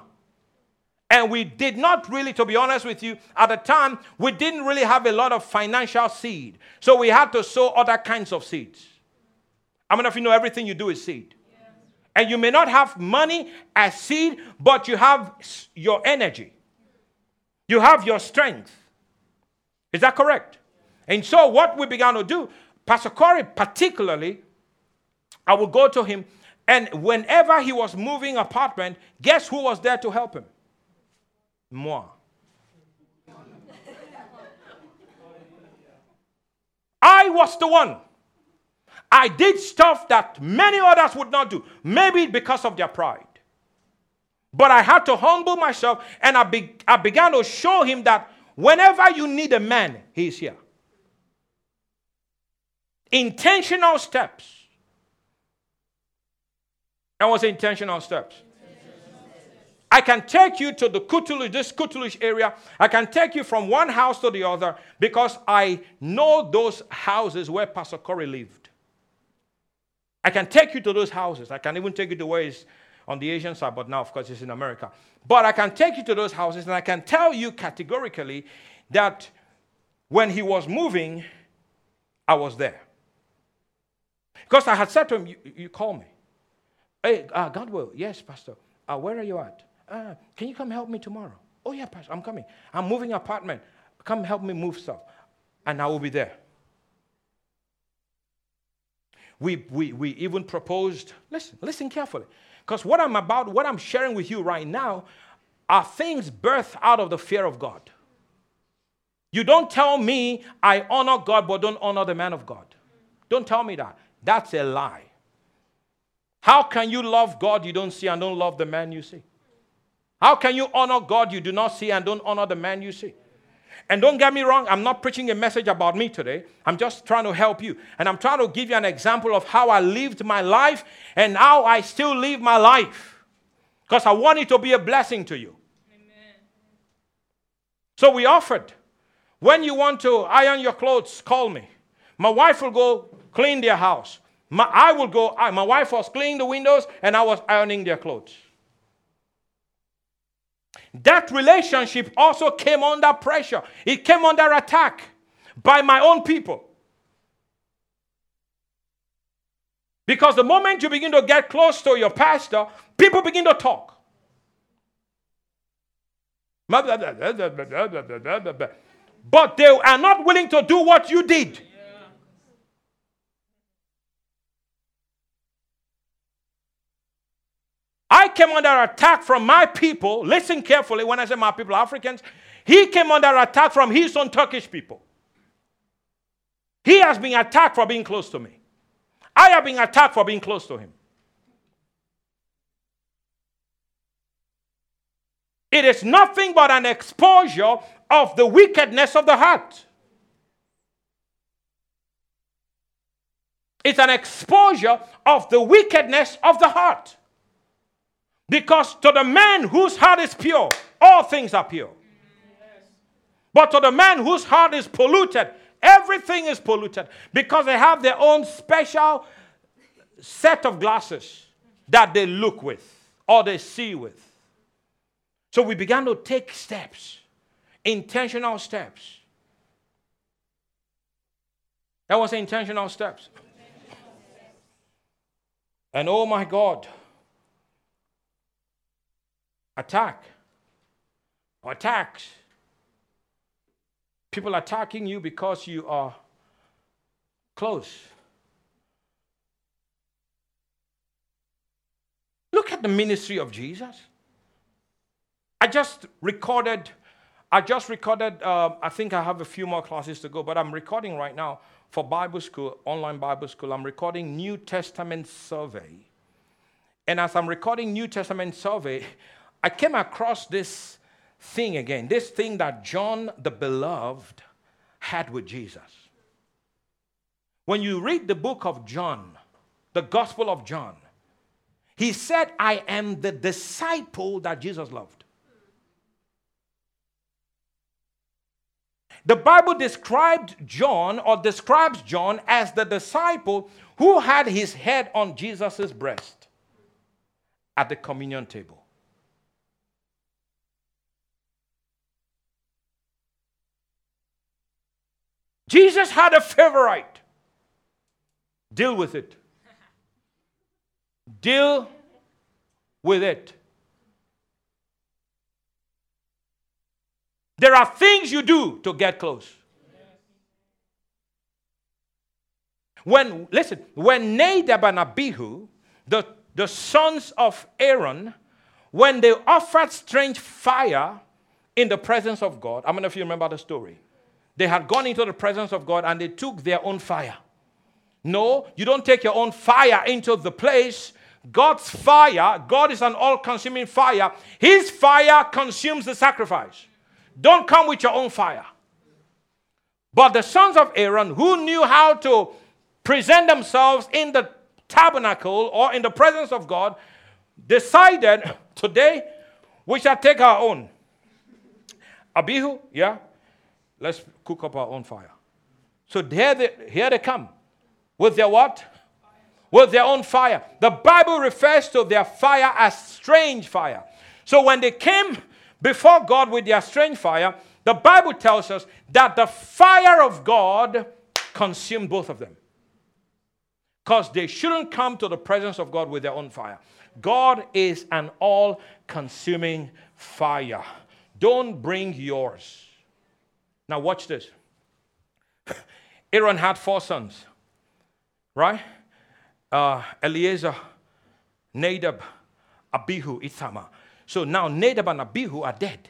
And we did not really, to be honest with you, at the time, we didn't really have a lot of financial seed. So we had to sow other kinds of seeds. How many of you know everything you do is seed? And you may not have money as seed, but you have your energy. You have your strength. Is that correct? And so, what we began to do, Pastor Corey particularly, I would go to him, and whenever he was moving apartment, guess who was there to help him? Moi. I was the one. I did stuff that many others would not do, maybe because of their pride. But I had to humble myself and I, be, I began to show him that Whenever you need a man, he's here. Intentional steps. And was intentional steps? I can take you to the Kutulish, this Kutulish area. I can take you from one house to the other because I know those houses where Pastor Corey lived. I can take you to those houses. I can even take you to where it's on the Asian side, but now, of course, it's in America. But I can take you to those houses and I can tell you categorically that when he was moving, I was there. Because I had said to him, You, you call me. Hey, uh, Godwill. Yes, Pastor. Uh, where are you at? Uh, can you come help me tomorrow? Oh, yeah, Pastor, I'm coming. I'm moving apartment. Come help me move stuff. And I will be there. We, we, we even proposed, listen, listen carefully. Because what I'm about, what I'm sharing with you right now, are things birthed out of the fear of God. You don't tell me I honor God but don't honor the man of God. Don't tell me that. That's a lie. How can you love God you don't see and don't love the man you see? How can you honor God you do not see and don't honor the man you see? And don't get me wrong, I'm not preaching a message about me today. I'm just trying to help you. And I'm trying to give you an example of how I lived my life and how I still live my life. Because I want it to be a blessing to you. Amen. So we offered. When you want to iron your clothes, call me. My wife will go clean their house. My, I will go, I, my wife was cleaning the windows and I was ironing their clothes. That relationship also came under pressure. It came under attack by my own people. Because the moment you begin to get close to your pastor, people begin to talk. But they are not willing to do what you did. Came under attack from my people. Listen carefully when I say my people, Africans. He came under attack from his own Turkish people. He has been attacked for being close to me. I have been attacked for being close to him. It is nothing but an exposure of the wickedness of the heart. It's an exposure of the wickedness of the heart. Because to the man whose heart is pure, all things are pure. But to the man whose heart is polluted, everything is polluted because they have their own special set of glasses that they look with or they see with. So we began to take steps, intentional steps. That was intentional steps. And oh my God attack or attacks. People attacking you because you are close. Look at the ministry of Jesus. I just recorded, I just recorded, uh, I think I have a few more classes to go, but I'm recording right now for Bible school, online Bible school. I'm recording New Testament survey. And as I'm recording New Testament survey, I came across this thing again, this thing that John the Beloved had with Jesus. When you read the book of John, the Gospel of John, he said, I am the disciple that Jesus loved. The Bible described John or describes John as the disciple who had his head on Jesus' breast at the communion table. Jesus had a favorite. Deal with it. Deal with it. There are things you do to get close. When, listen, when Nadab and Abihu, the, the sons of Aaron, when they offered strange fire in the presence of God, I don't know if you remember the story. They had gone into the presence of God and they took their own fire. No, you don't take your own fire into the place. God's fire, God is an all consuming fire. His fire consumes the sacrifice. Don't come with your own fire. But the sons of Aaron, who knew how to present themselves in the tabernacle or in the presence of God, decided today we shall take our own. Abihu, yeah, Let's cook up our own fire. So here they, here they come with their what? With their own fire. The Bible refers to their fire as strange fire. So when they came before God with their strange fire, the Bible tells us that the fire of God consumed both of them. Because they shouldn't come to the presence of God with their own fire. God is an all consuming fire. Don't bring yours. Now, watch this. Aaron had four sons, right? Uh, Eleazar, Nadab, Abihu, Ithamar. So now Nadab and Abihu are dead.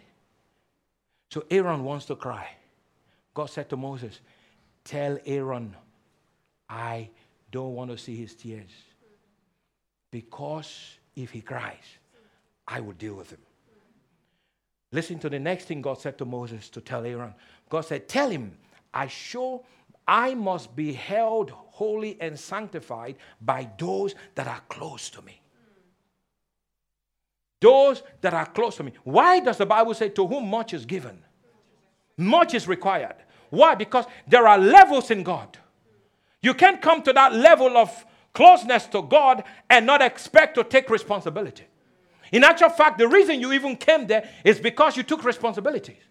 So Aaron wants to cry. God said to Moses, Tell Aaron, I don't want to see his tears. Because if he cries, I will deal with him. Listen to the next thing God said to Moses to tell Aaron. God said, Tell him, I show I must be held holy and sanctified by those that are close to me. Those that are close to me. Why does the Bible say, To whom much is given? Much is required. Why? Because there are levels in God. You can't come to that level of closeness to God and not expect to take responsibility. In actual fact, the reason you even came there is because you took responsibilities.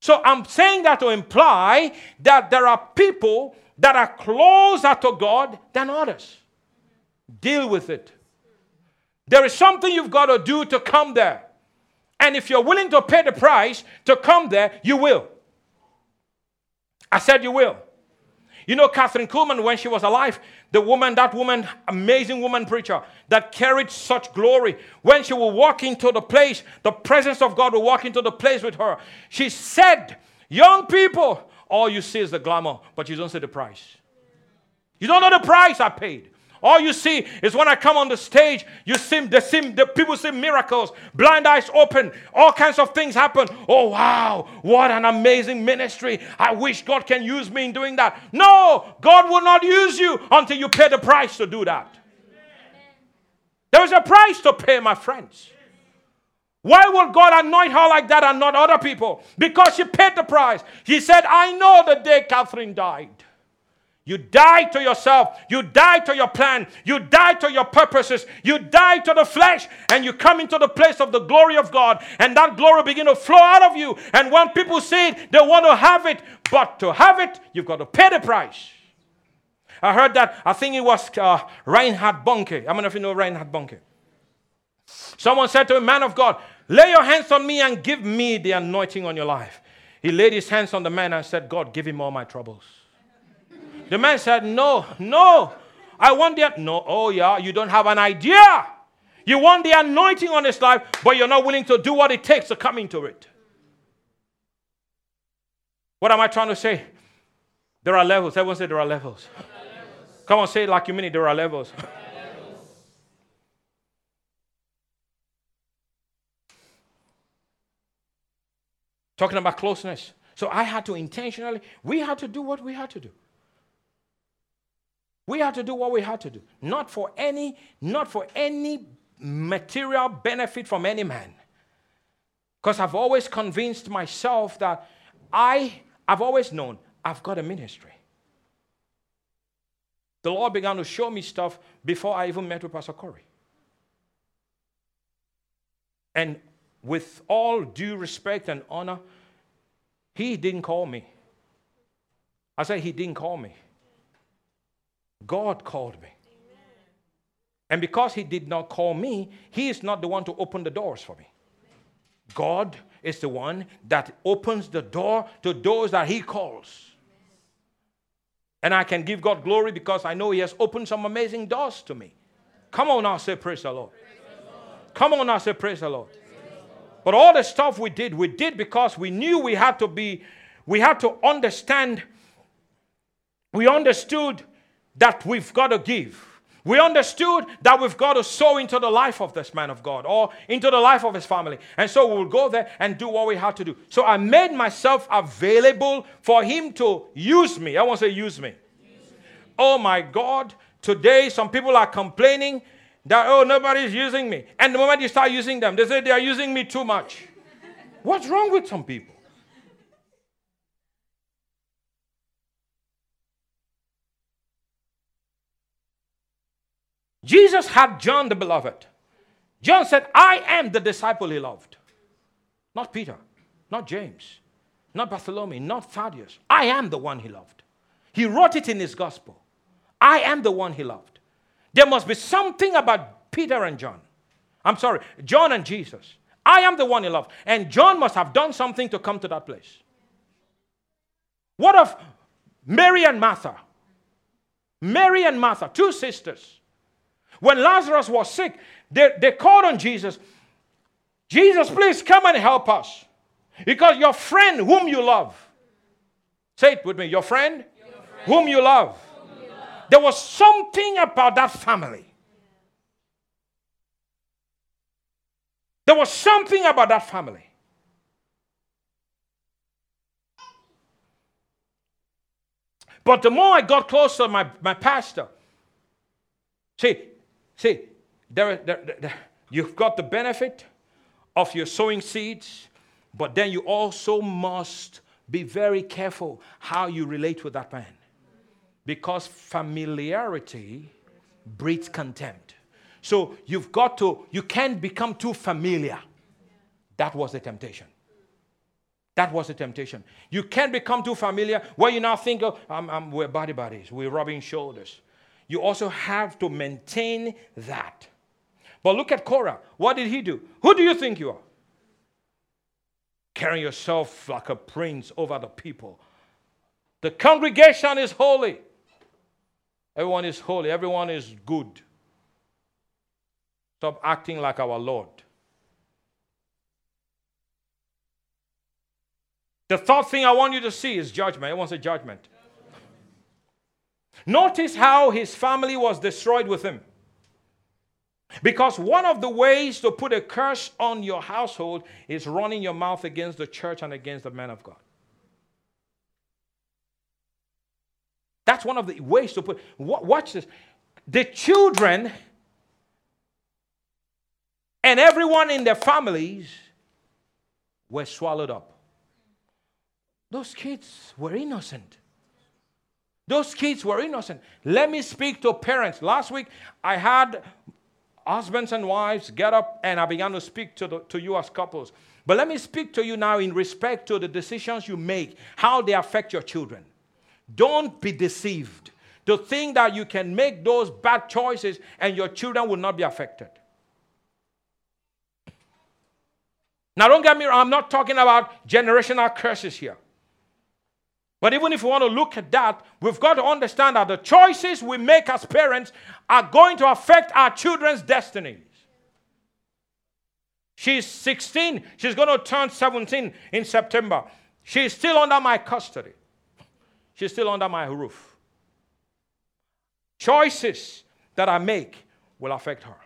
So I'm saying that to imply that there are people that are closer to God than others. Deal with it. There is something you've got to do to come there. And if you're willing to pay the price to come there, you will. I said you will. You know, Kathryn Kuhlman, when she was alive, the woman, that woman, amazing woman preacher that carried such glory, when she would walk into the place, the presence of God would walk into the place with her. She said, Young people, all you see is the glamour, but you don't see the price. You don't know the price I paid. All you see is when I come on the stage, you see the, the people see miracles, blind eyes open, all kinds of things happen. Oh, wow, what an amazing ministry. I wish God can use me in doing that. No, God will not use you until you pay the price to do that. There is a price to pay, my friends. Why would God anoint her like that and not other people? Because she paid the price. He said, I know the day Kathryn died. You die to yourself. You die to your plan. You die to your purposes. You die to the flesh. And you come into the place of the glory of God. And that glory begin to flow out of you. And when people see it, they want to have it. But to have it, you've got to pay the price. I heard that. I think it was uh, Reinhard. I don't know if you know Reinhard Bonnke. Someone said to a man of God, Lay your hands on me and give me the anointing on your life. He laid his hands on the man and said, God, give him all my troubles. The man said, No, no. I want the no. Oh yeah, you don't have an idea. You want the anointing on his life, but you're not willing to do what it takes to come into it. What am I trying to say? There are levels. Everyone say there are levels. There are levels. Come on, say it like you mean it. There are levels. There are levels. Talking about closeness. So I had to intentionally, we had to do what we had to do. We had to do what we had to do, not for any, not for any material benefit from any man. Because I've always convinced myself that I, I've always known I've got a ministry. The Lord began to show me stuff before I even met with Pastor Corey. And with all due respect and honor, he didn't call me. I said, He didn't call me. God called me. And because He did not call me, He is not the one to open the doors for me. God is the one that opens the door to those that He calls. And I can give God glory because I know He has opened some amazing doors to me. Come on now, say praise the Lord. Come on now, say praise the Lord. But all the stuff we did, we did because we knew we had to be, we had to understand, we understood that we've got to give. We understood that we've got to sow into the life of this man of God or into the life of his family. And so we'll go there and do what we had to do. So I made myself available for him to use me. I want to say, use me. use me. Oh my God. Today, some people are complaining that, oh, nobody's using me. And the moment you start using them, they say they are using me too much. What's wrong with some people? Jesus had John the beloved. John said, I am the disciple he loved. Not Peter, not James, not Bartholomew, not Thaddeus. I am the one he loved. He wrote it in his gospel. I am the one he loved. There must be something about Peter and John. I'm sorry, John and Jesus. I am the one he loved. And John must have done something to come to that place. What of Mary and Martha? Mary and Martha, two sisters. When Lazarus was sick, they, they called on Jesus. Jesus, please come and help us. Because your friend, whom you love, say it with me, your friend, your friend whom, you love. whom you love. There was something about that family There was something about that family. But the more I got closer to my, my pastor, see, see, there, there, there, you've got the benefit of your sowing seeds, but then you also must be very careful how you relate with that man. Because familiarity breeds contempt. So you've got to, you can't become too familiar. That was the temptation. That was the temptation. You can't become too familiar where you now think, oh, I'm, I'm, we're body buddies, we're rubbing shoulders. You also have to maintain that. But look at Korah. What did he do? Who do you think you are? Carrying yourself like a prince over the people. The congregation is holy. Everyone is holy. Everyone is good. Stop acting like our Lord. The third thing I want you to see is judgment. Wants a judgment. Notice how his family was destroyed with him. Because one of the ways to put a curse on your household is running your mouth against the church and against the man of God. That's one of the ways to put. Watch this. The children and everyone in their families were swallowed up. Those kids were innocent. Those kids were innocent. Let me speak to parents. Last week, I had husbands and wives get up and I began to speak to, the, to you as couples. But let me speak to you now in respect to the decisions you make, how they affect your children. Don't be deceived to think that you can make those bad choices and your children will not be affected. Now, don't get me wrong, I'm not talking about generational curses here. But even if we want to look at that, we've got to understand that the choices we make as parents are going to affect our children's destinies. She's 16, she's going to turn 17 in September. She's still under my custody, she's still under my roof. Choices that I make will affect her.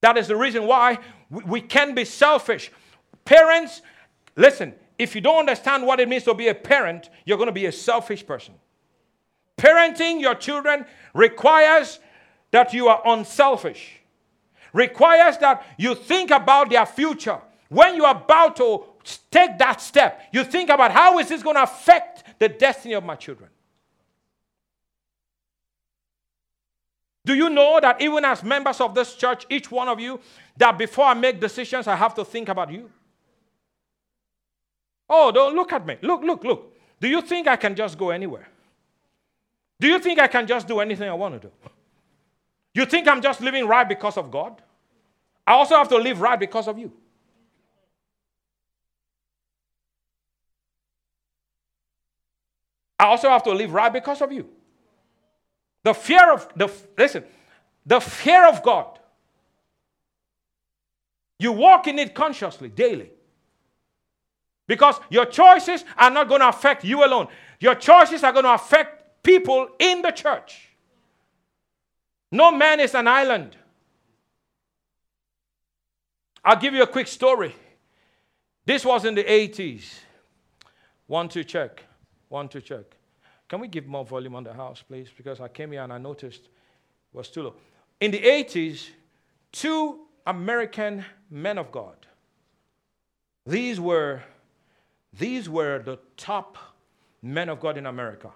That is the reason why we can be selfish. Parents, listen, if you don't understand what it means to be a parent, you're going to be a selfish person. Parenting your children requires that you are unselfish, requires that you think about their future. When you're about to take that step, you think about how is this going to affect the destiny of my children? Do you know that even as members of this church, each one of you, that before I make decisions, I have to think about you? Oh, don't look at me. Look, look, look. Do you think I can just go anywhere? Do you think I can just do anything I want to do? You think I'm just living right because of God? I also have to live right because of you. I also have to live right because of you. The fear of the listen, the fear of God. You walk in it consciously daily. Because your choices are not going to affect you alone, your choices are going to affect people in the church. No man is an island. I'll give you a quick story. This was in the 80s. One, two, check. One, two, check. Can we give more volume on the house, please? Because I came here and I noticed it was too low. In the 80s, two American men of God. These were these were the top men of God in America.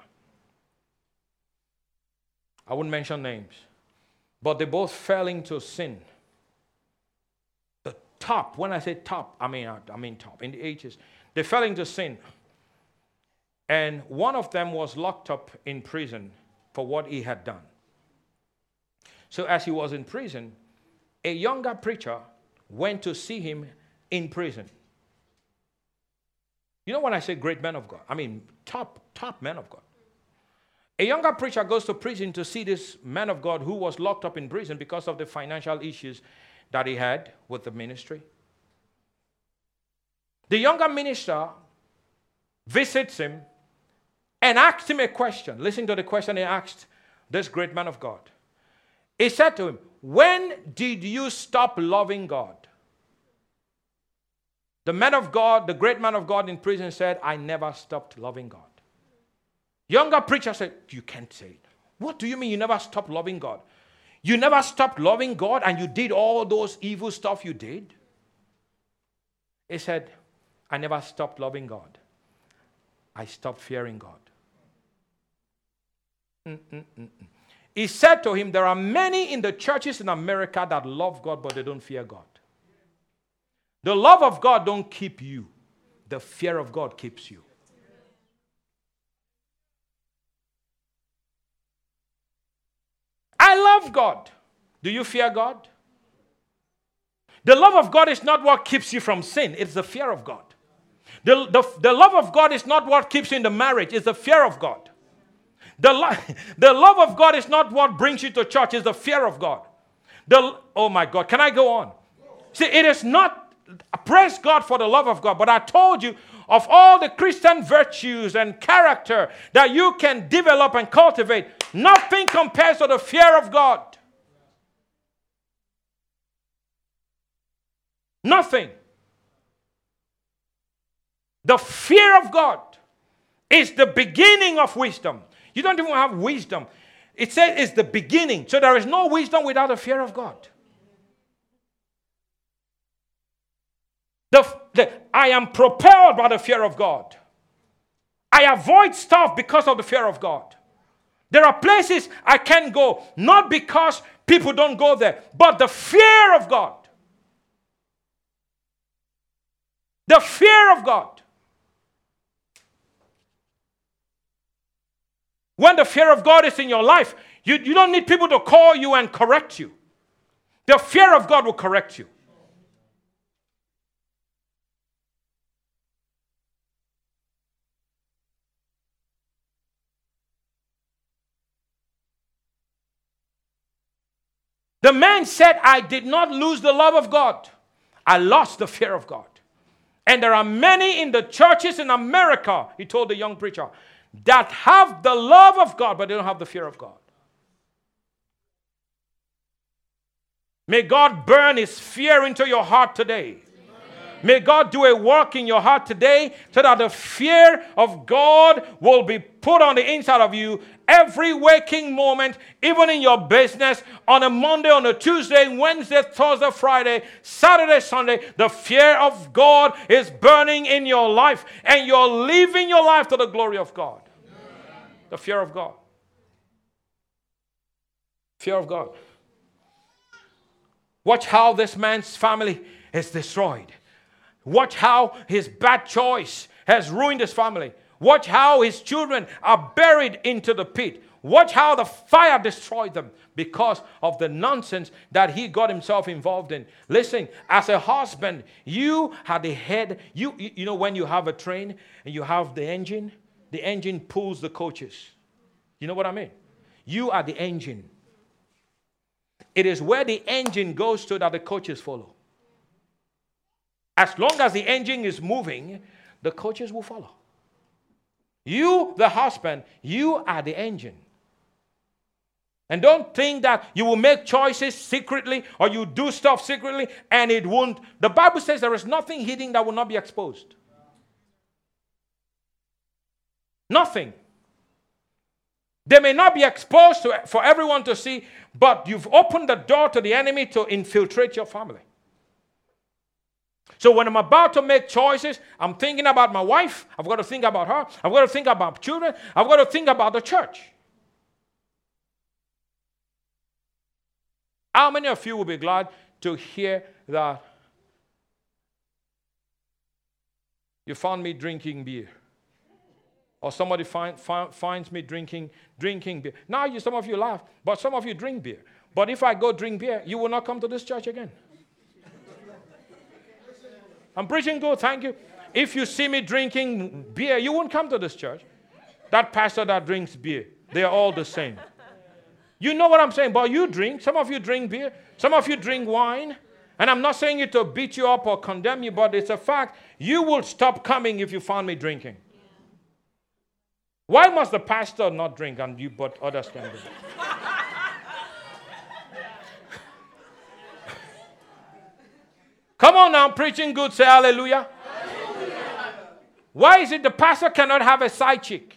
I wouldn't mention names, but they both fell into sin. The top, when I say top, I mean, I mean top, in the ages, they fell into sin. And one of them was locked up in prison for what he had done. So, as he was in prison, a younger preacher went to see him in prison. You know when I say great men of God, I mean top, top men of God. A younger preacher goes to prison to see this man of God who was locked up in prison because of the financial issues that he had with the ministry. The younger minister visits him and asks him a question. Listen to the question he asked this great man of God. He said to him, When did you stop loving God? The man of God, the great man of God in prison said, I never stopped loving God. Younger preacher said, You can't say it. What do you mean you never stopped loving God? You never stopped loving God and you did all those evil stuff you did? He said, I never stopped loving God. I stopped fearing God. Mm-mm-mm. He said to him, There are many in the churches in America that love God, but they don't fear God. The love of God don't keep you. The fear of God keeps you. I love God. Do you fear God? The love of God is not what keeps you from sin, it's the fear of God. The, the, the love of God is not what keeps you in the marriage, it's the fear of God. The, lo- the love of God is not what brings you to church, it's the fear of God. The, oh my God, can I go on? See, it is not, praise God for the love of God, but I told you of all the Christian virtues and character that you can develop and cultivate, nothing compares to the fear of God. Nothing. The fear of God is the beginning of wisdom. You don't even have wisdom. It says it's the beginning. So there is no wisdom without the fear of God. The, the, I am propelled by the fear of God. I avoid stuff because of the fear of God. There are places I can't go, not because people don't go there, but the fear of God. The fear of God. When the fear of God is in your life, you, you don't need people to call you and correct you. The fear of God will correct you. The man said, I did not lose the love of God. I lost the fear of God. And there are many in the churches in America, he told the young preacher, that have the love of God, but they don't have the fear of God. May God burn his fear into your heart today. May God do a work in your heart today so that the fear of God will be put on the inside of you every waking moment, even in your business, on a Monday, on a Tuesday, Wednesday, Thursday, Friday, Saturday, Sunday. The fear of God is burning in your life, and you're living your life to the glory of God. The fear of God. Fear of God. Watch how this man's family is destroyed. Watch how his bad choice has ruined his family. Watch how his children are buried into the pit. Watch how the fire destroyed them because of the nonsense that he got himself involved in. Listen, as a husband, you had the head. You, you know, when you have a train and you have the engine, the engine pulls the coaches. You know what I mean? You are the engine. It is where the engine goes to that the coaches follow. As long as the engine is moving, the coaches will follow. You, the husband, you are the engine. And don't think that you will make choices secretly or you do stuff secretly and it won't. The Bible says there is nothing hidden that will not be exposed. Nothing. They may not be exposed to, for everyone to see, but you've opened the door to the enemy to infiltrate your family. So when I'm about to make choices, I'm thinking about my wife. I've got to think about her. I've got to think about children. I've got to think about the church. How many of you will be glad to hear that you found me drinking beer? Or somebody find, find, finds me drinking, drinking beer. Now you, some of you laugh, but some of you drink beer. But if I go drink beer, you will not come to this church again. I'm preaching good, thank you. If you see me drinking beer, you won't come to this church. That pastor that drinks beer, they are all the same. You know what I'm saying? But you drink. Some of you drink beer. Some of you drink wine. And I'm not saying it to beat you up or condemn you, but it's a fact. You will stop coming if you find me drinking. Why must the pastor not drink and you but others can drink? Come on now, preaching good, say hallelujah. hallelujah. Why is it the pastor cannot have a side chick?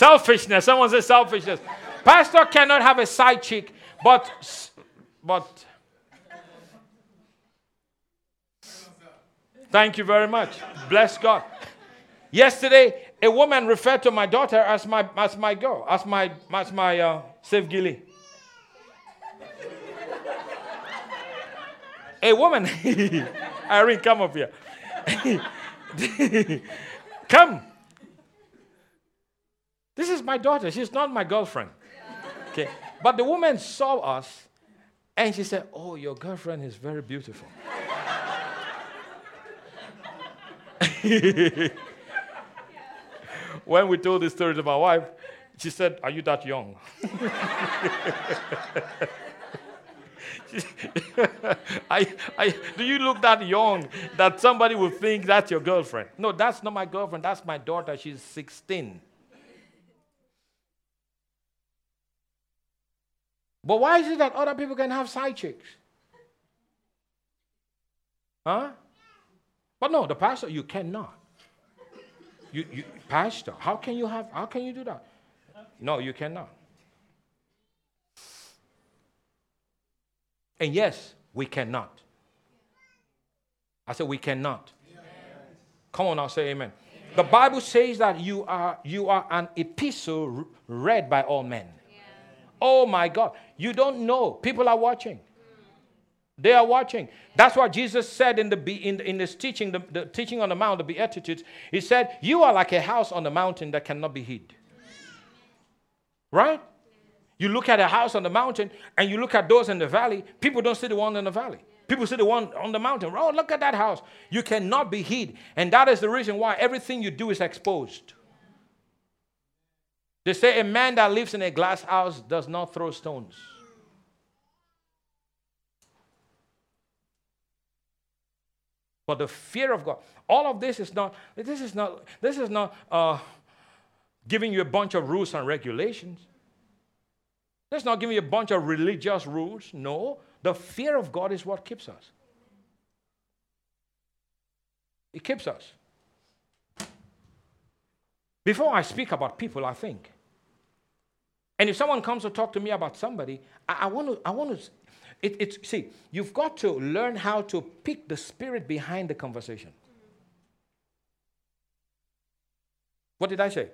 selfishness. Someone says selfishness. Pastor cannot have a side chick, but but Thank you very much. Bless God. Yesterday, a woman referred to my daughter as my as my girl, as my as my uh, Save Gilly. a woman, Irene, come up here. come. This is my daughter. She's not my girlfriend. Okay. But the woman saw us and she said, Oh, your girlfriend is very beautiful. when we told this story to my wife, she said, Are you that young? I, I, do you look that young that somebody will think that's your girlfriend? No, that's not my girlfriend. That's my daughter. She's 16. But why is it that other people can have side chicks? Huh? But no, the pastor, you cannot. You, you, pastor, how can you have, how can you do that? No, you cannot. And yes, we cannot. I said we cannot. Come on now, say amen. amen. The Bible says that you are you are an epistle read by all men. Yeah. Oh my God. You don't know. People are watching. They are watching. That's what Jesus said in, the, in, in this teaching, the, the teaching on the Mount, the Beatitudes. He said, You are like a house on the mountain that cannot be hid. Right? You look at a house on the mountain and you look at those in the valley, people don't see the one in the valley. People see the one on the mountain. Oh, look at that house. You cannot be hid. And that is the reason why everything you do is exposed. They say a man that lives in a glass house does not throw stones. But the fear of God, all of this is not, this is not, this is not uh, giving you a bunch of rules and regulations. That's not giving you a bunch of religious rules. No, the fear of God is what keeps us. It keeps us. Before I speak about people, I think. And if someone comes to talk to me about somebody, I, I want to, I want to it, it's, see, you've got to learn how to pick the spirit behind the conversation. What did I say?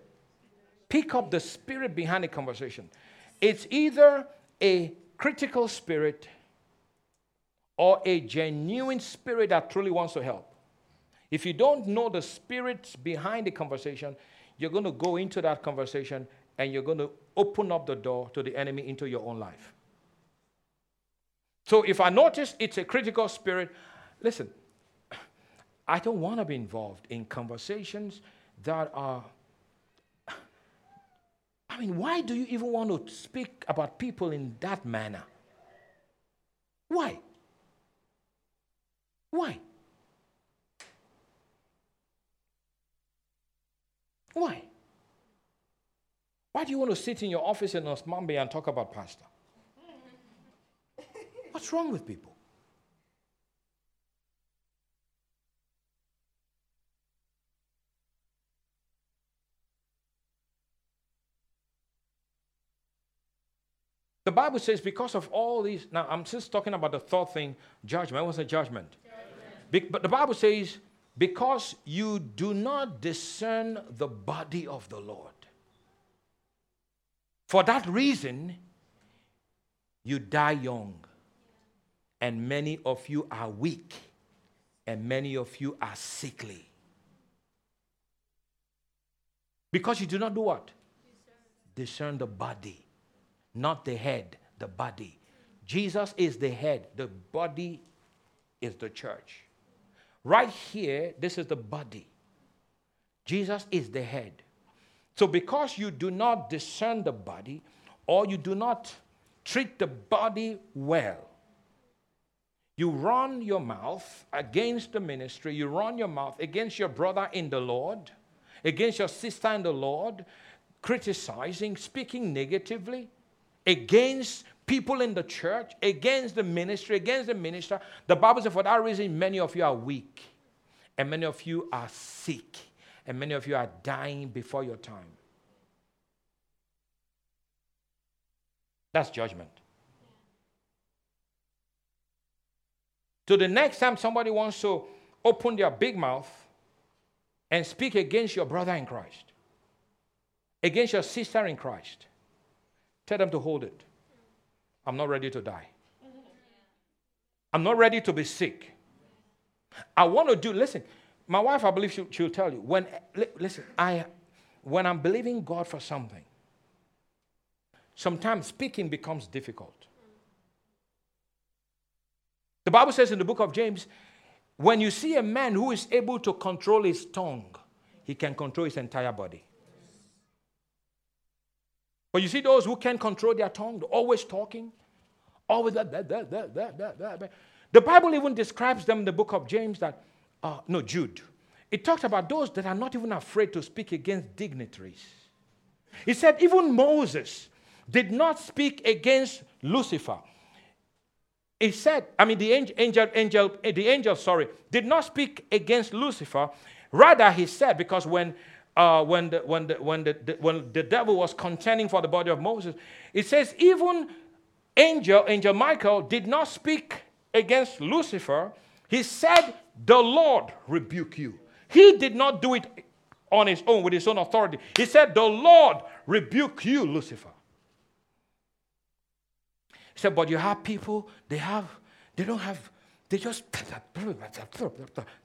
Pick up the spirit behind the conversation. It's either a critical spirit or a genuine spirit that truly wants to help. If you don't know the spirits behind the conversation, you're going to go into that conversation and you're going to open up the door to the enemy into your own life. So if I notice it's a critical spirit, listen, I don't want to be involved in conversations that are. I mean, why do you even want to speak about people in that manner? Why? Why? Why? Why do you want to sit in your office in Osmambe and talk about pastor? What's wrong with people? The Bible says, because of all these, now I'm just talking about the third thing judgment. What's a judgment? judgment. but the Bible says, because you do not discern the body of the Lord. For that reason, you die young and many of you are weak, and many of you are sickly. Because you do not do what? Discern the body, not the head, the body. Jesus is the head, the body is the church. Right here, this is the body. Jesus is the head. So, because you do not discern the body or you do not treat the body well, you run your mouth against the ministry, you run your mouth against your brother in the Lord, against your sister in the Lord. criticizing, speaking negatively against people in the church, against the ministry, against the minister. The Bible says, for that reason, many of you are weak, and many of you are sick, and many of you are dying before your time. That's judgment. So the next time somebody wants to open their big mouth and speak against your brother in Christ, against your sister in Christ, tell them to hold it. I'm not ready to die. I'm not ready to be sick. I want to do, listen, my wife, I believe she'll, she'll tell you, when, listen, I, when I'm believing God for something, sometimes speaking becomes difficult. The Bible says in the book of James, when you see a man who is able to control his tongue, he can control his entire body. But you see those who can't control their tongue, always talking, always that, that, that, that, that, that, that. The Bible even describes them in the book of James that, uh, no, Jude. It talks about those that are not even afraid to speak against dignitaries. He said, even Moses did not speak against Lucifer. He said, I mean, the angel, angel, angel, the angel, sorry, did not speak against Lucifer. Rather, he said, because when uh, when, the, when, the, when, the, the, when the devil was contending for the body of Moses, it says, even angel, angel Michael, did not speak against Lucifer. He said, The Lord rebuke you. He did not do it on his own with his own authority. He said, The Lord rebuke you, Lucifer. Said, but you have people, they have, they don't have, they just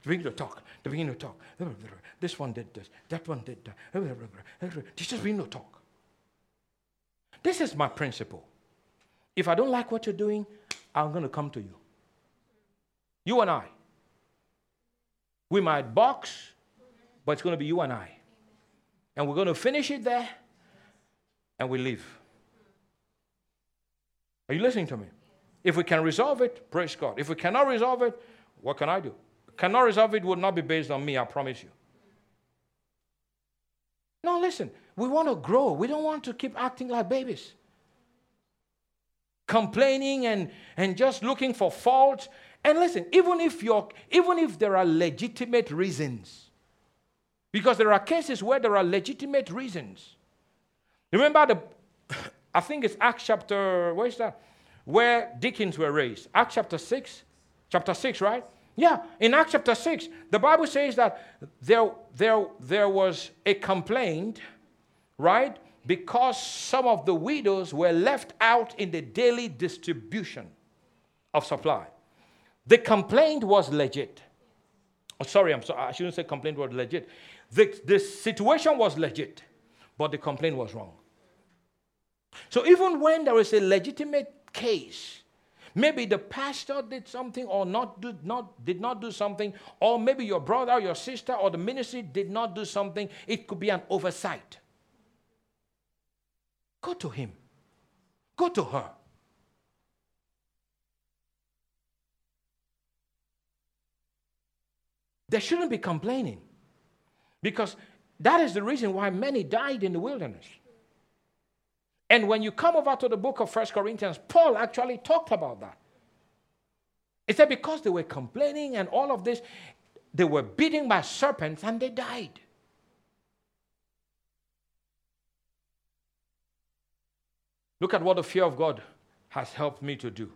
begin to talk. They begin to talk. This one did this, that one did that. They just begin to talk. This is my principle. If I don't like what you're doing, I'm going to come to you. You and I. We might box, but it's going to be you and I. And we're going to finish it there, and we leave. Are you listening to me? If we can resolve it, praise God. If we cannot resolve it, what can I do? Cannot resolve it would not be based on me, I promise you. No, listen, we want to grow. We don't want to keep acting like babies. Complaining and, and just looking for faults. And listen, even if you're even if there are legitimate reasons, because there are cases where there are legitimate reasons. Remember the I think it's Acts chapter, where is that? Where deacons were raised. Acts chapter 6. Chapter 6, right? Yeah, in Acts chapter 6, the Bible says that there, there, there was a complaint, right? Because some of the widows were left out in the daily distribution of supply. The complaint was legit. Oh, sorry, I'm sorry, I shouldn't say complaint was legit. The, the situation was legit, but the complaint was wrong. So even when there is a legitimate case, maybe the pastor did something or not did not did not do something, or maybe your brother, your sister, or the ministry did not do something, it could be an oversight. Go to him. Go to her. They shouldn't be complaining because that is the reason why many died in the wilderness. And when you come over to the book of First Corinthians, Paul actually talked about that. He said because they were complaining and all of this, they were beaten by serpents and they died. Look at what the fear of God has helped me to do.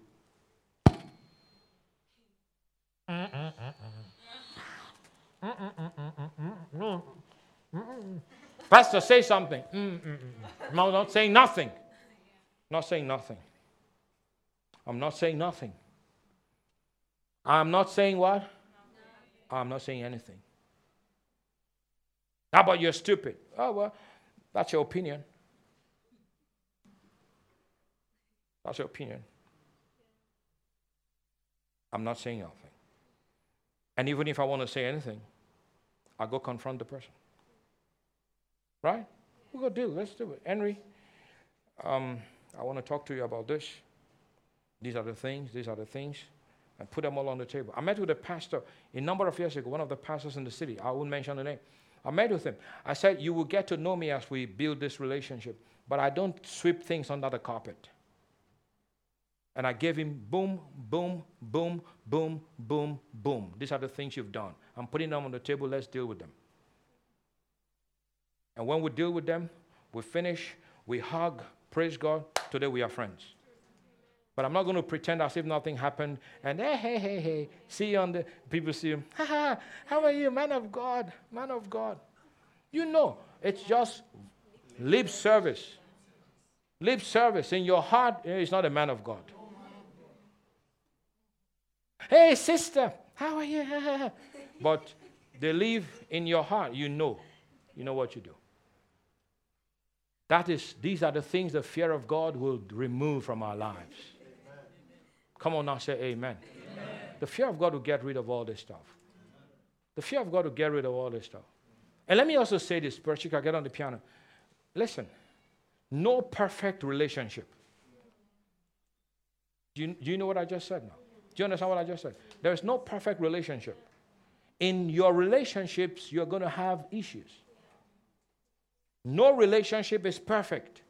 Pastor, say something. Mm-mm-mm. No, not saying nothing. Not saying nothing. I'm not saying nothing. I'm not saying what? I'm not saying anything. How about you're stupid? Oh, well, that's your opinion. That's your opinion. I'm not saying nothing. And even if I want to say anything, I go confront the person. Right? We'll go do it. Let's do it. Henry, um, I want to talk to you about this. These are the things, these are the things. And put them all on the table. I met with a pastor a number of years ago, one of the pastors in the city. I won't mention the name. I met with him. I said, You will get to know me as we build this relationship, but I don't sweep things under the carpet. And I gave him boom, boom, boom, boom, boom, boom. These are the things you've done. I'm putting them on the table. Let's deal with them. And when we deal with them, we finish, we hug, praise God. Today we are friends. But I'm not going to pretend as if nothing happened and hey, hey, hey, hey, see you on the people see you. Ha ha, how are you, man of God, man of God? You know, it's just lip service. Lip service. In your heart, eh, he's not a man of God. Hey, sister, how are you? but they live in your heart. You know. You know what you do. That is, these are the things the fear of God will remove from our lives. Amen. Come on now, say amen. amen. The fear of God will get rid of all this stuff. The fear of God will get rid of all this stuff. And let me also say this, Perchika, get on the piano. Listen, no perfect relationship. Do you, do you know what I just said now? Do you understand what I just said? There is no perfect relationship. In your relationships, you're going to have issues. No relationship is perfect.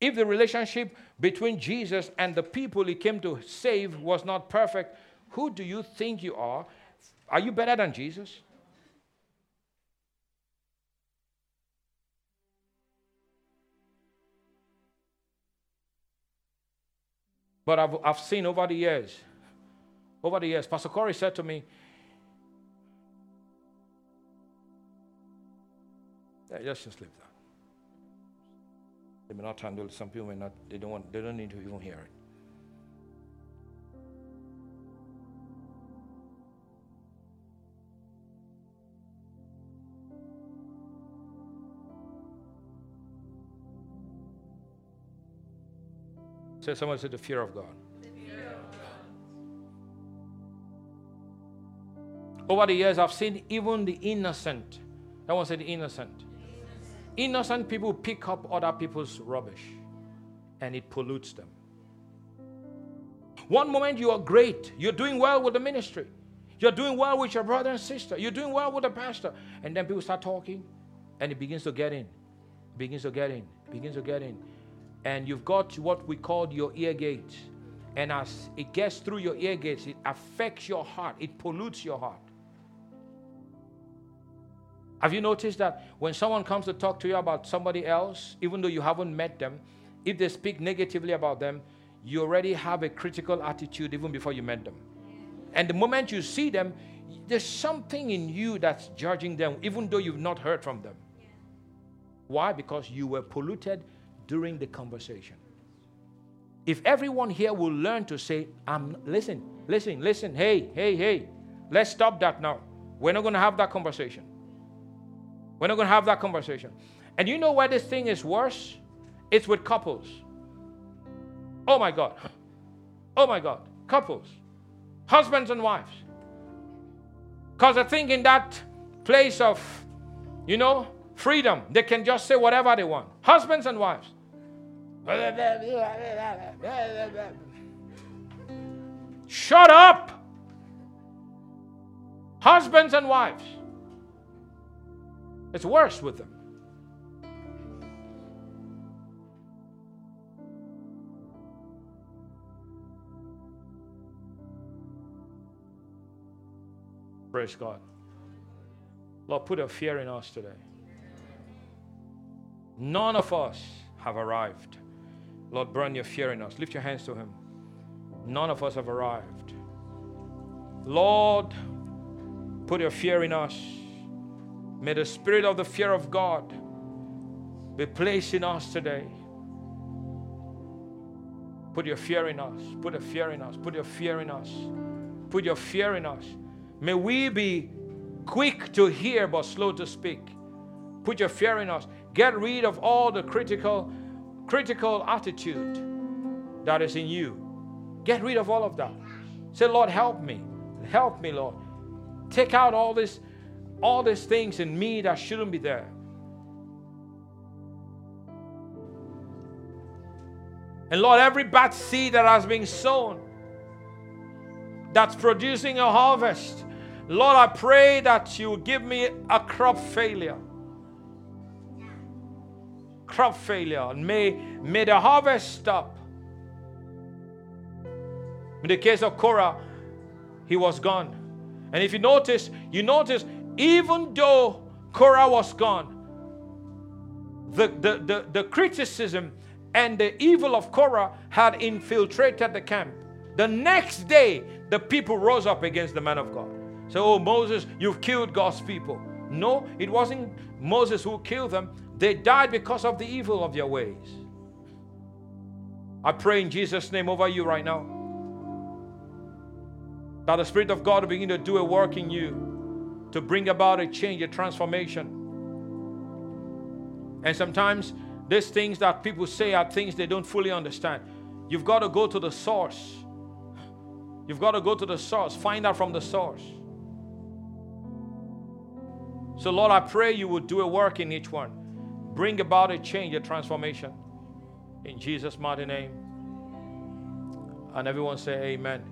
If the relationship between Jesus and the people he came to save was not perfect, who do you think you are? Are you better than Jesus? But I've, I've seen over the years, over the years, Pastor Corey said to me, let's just leave that. They may not handle it. some people may not they don't want they don't need to even hear it. Say someone said the fear of God. Over the years, I've seen even the innocent. That one said the innocent. Innocent. People pick up other people's rubbish and it pollutes them. One moment you are great, you're doing well with the ministry, you're doing well with your brother and sister, you're doing well with the pastor, and then people start talking and it begins to get in, begins to get in, begins to get in and you've got what we call your ear gates. And as it gets through your ear gates, it affects your heart, it pollutes your heart. Have you noticed that when someone comes to talk to you about somebody else, even though you haven't met them, if they speak negatively about them, you already have a critical attitude even before you met them. And the moment you see them, there's something in you that's judging them, even though you've not heard from them. Why? Because you were polluted during the conversation. If everyone here will learn to say, I'm listen, listen, listen, hey, hey, hey, let's stop that now. We're not going to have that conversation. We're not going to have that conversation. And you know where this thing is worse? It's with couples. Oh my God. Oh my God. Couples. Husbands and wives. Because I think in that place of, you know, freedom, they can just say whatever they want. Husbands and wives. Shut up! Husbands and wives. It's worse with them. Praise God. Lord, put a fear in us today. None of us have arrived. Lord, burn your fear in us. Lift your hands to Him. None of us have arrived. Lord, put your fear in us. May the spirit of the fear of God be placed in us today. Put your fear in us. Put a fear in us. Put your fear in us. Put your fear in us. May we be quick to hear but slow to speak. Put your fear in us. Get rid of all the critical critical attitude that is in you. Get rid of all of that. Say, Lord, help me. Help me, Lord. Take out all this, all these things in me that shouldn't be there. And Lord, every bad seed that has been sown, that's producing a harvest, Lord, I pray that you give me a crop failure. Crop failure. And may, may the harvest stop. In the case of Korah, he was gone. And if you notice, you notice, even though Korah was gone, the, the, the, the criticism and the evil of Korah had infiltrated the camp. The next day, the people rose up against the man of God. So, oh, Moses, you've killed God's people. No, it wasn't Moses who killed them. They died because of the evil of their ways. I pray in Jesus' name over you right now that the Spirit of God will begin to do a work in you to bring about a change, a transformation. And sometimes these things that people say are things they don't fully understand. You've got to go to the source. You've got to go to the source, find out from the source. So, Lord, I pray you would do a work in each one. Bring about a change, a transformation. In Jesus' mighty name. And everyone say, Amen.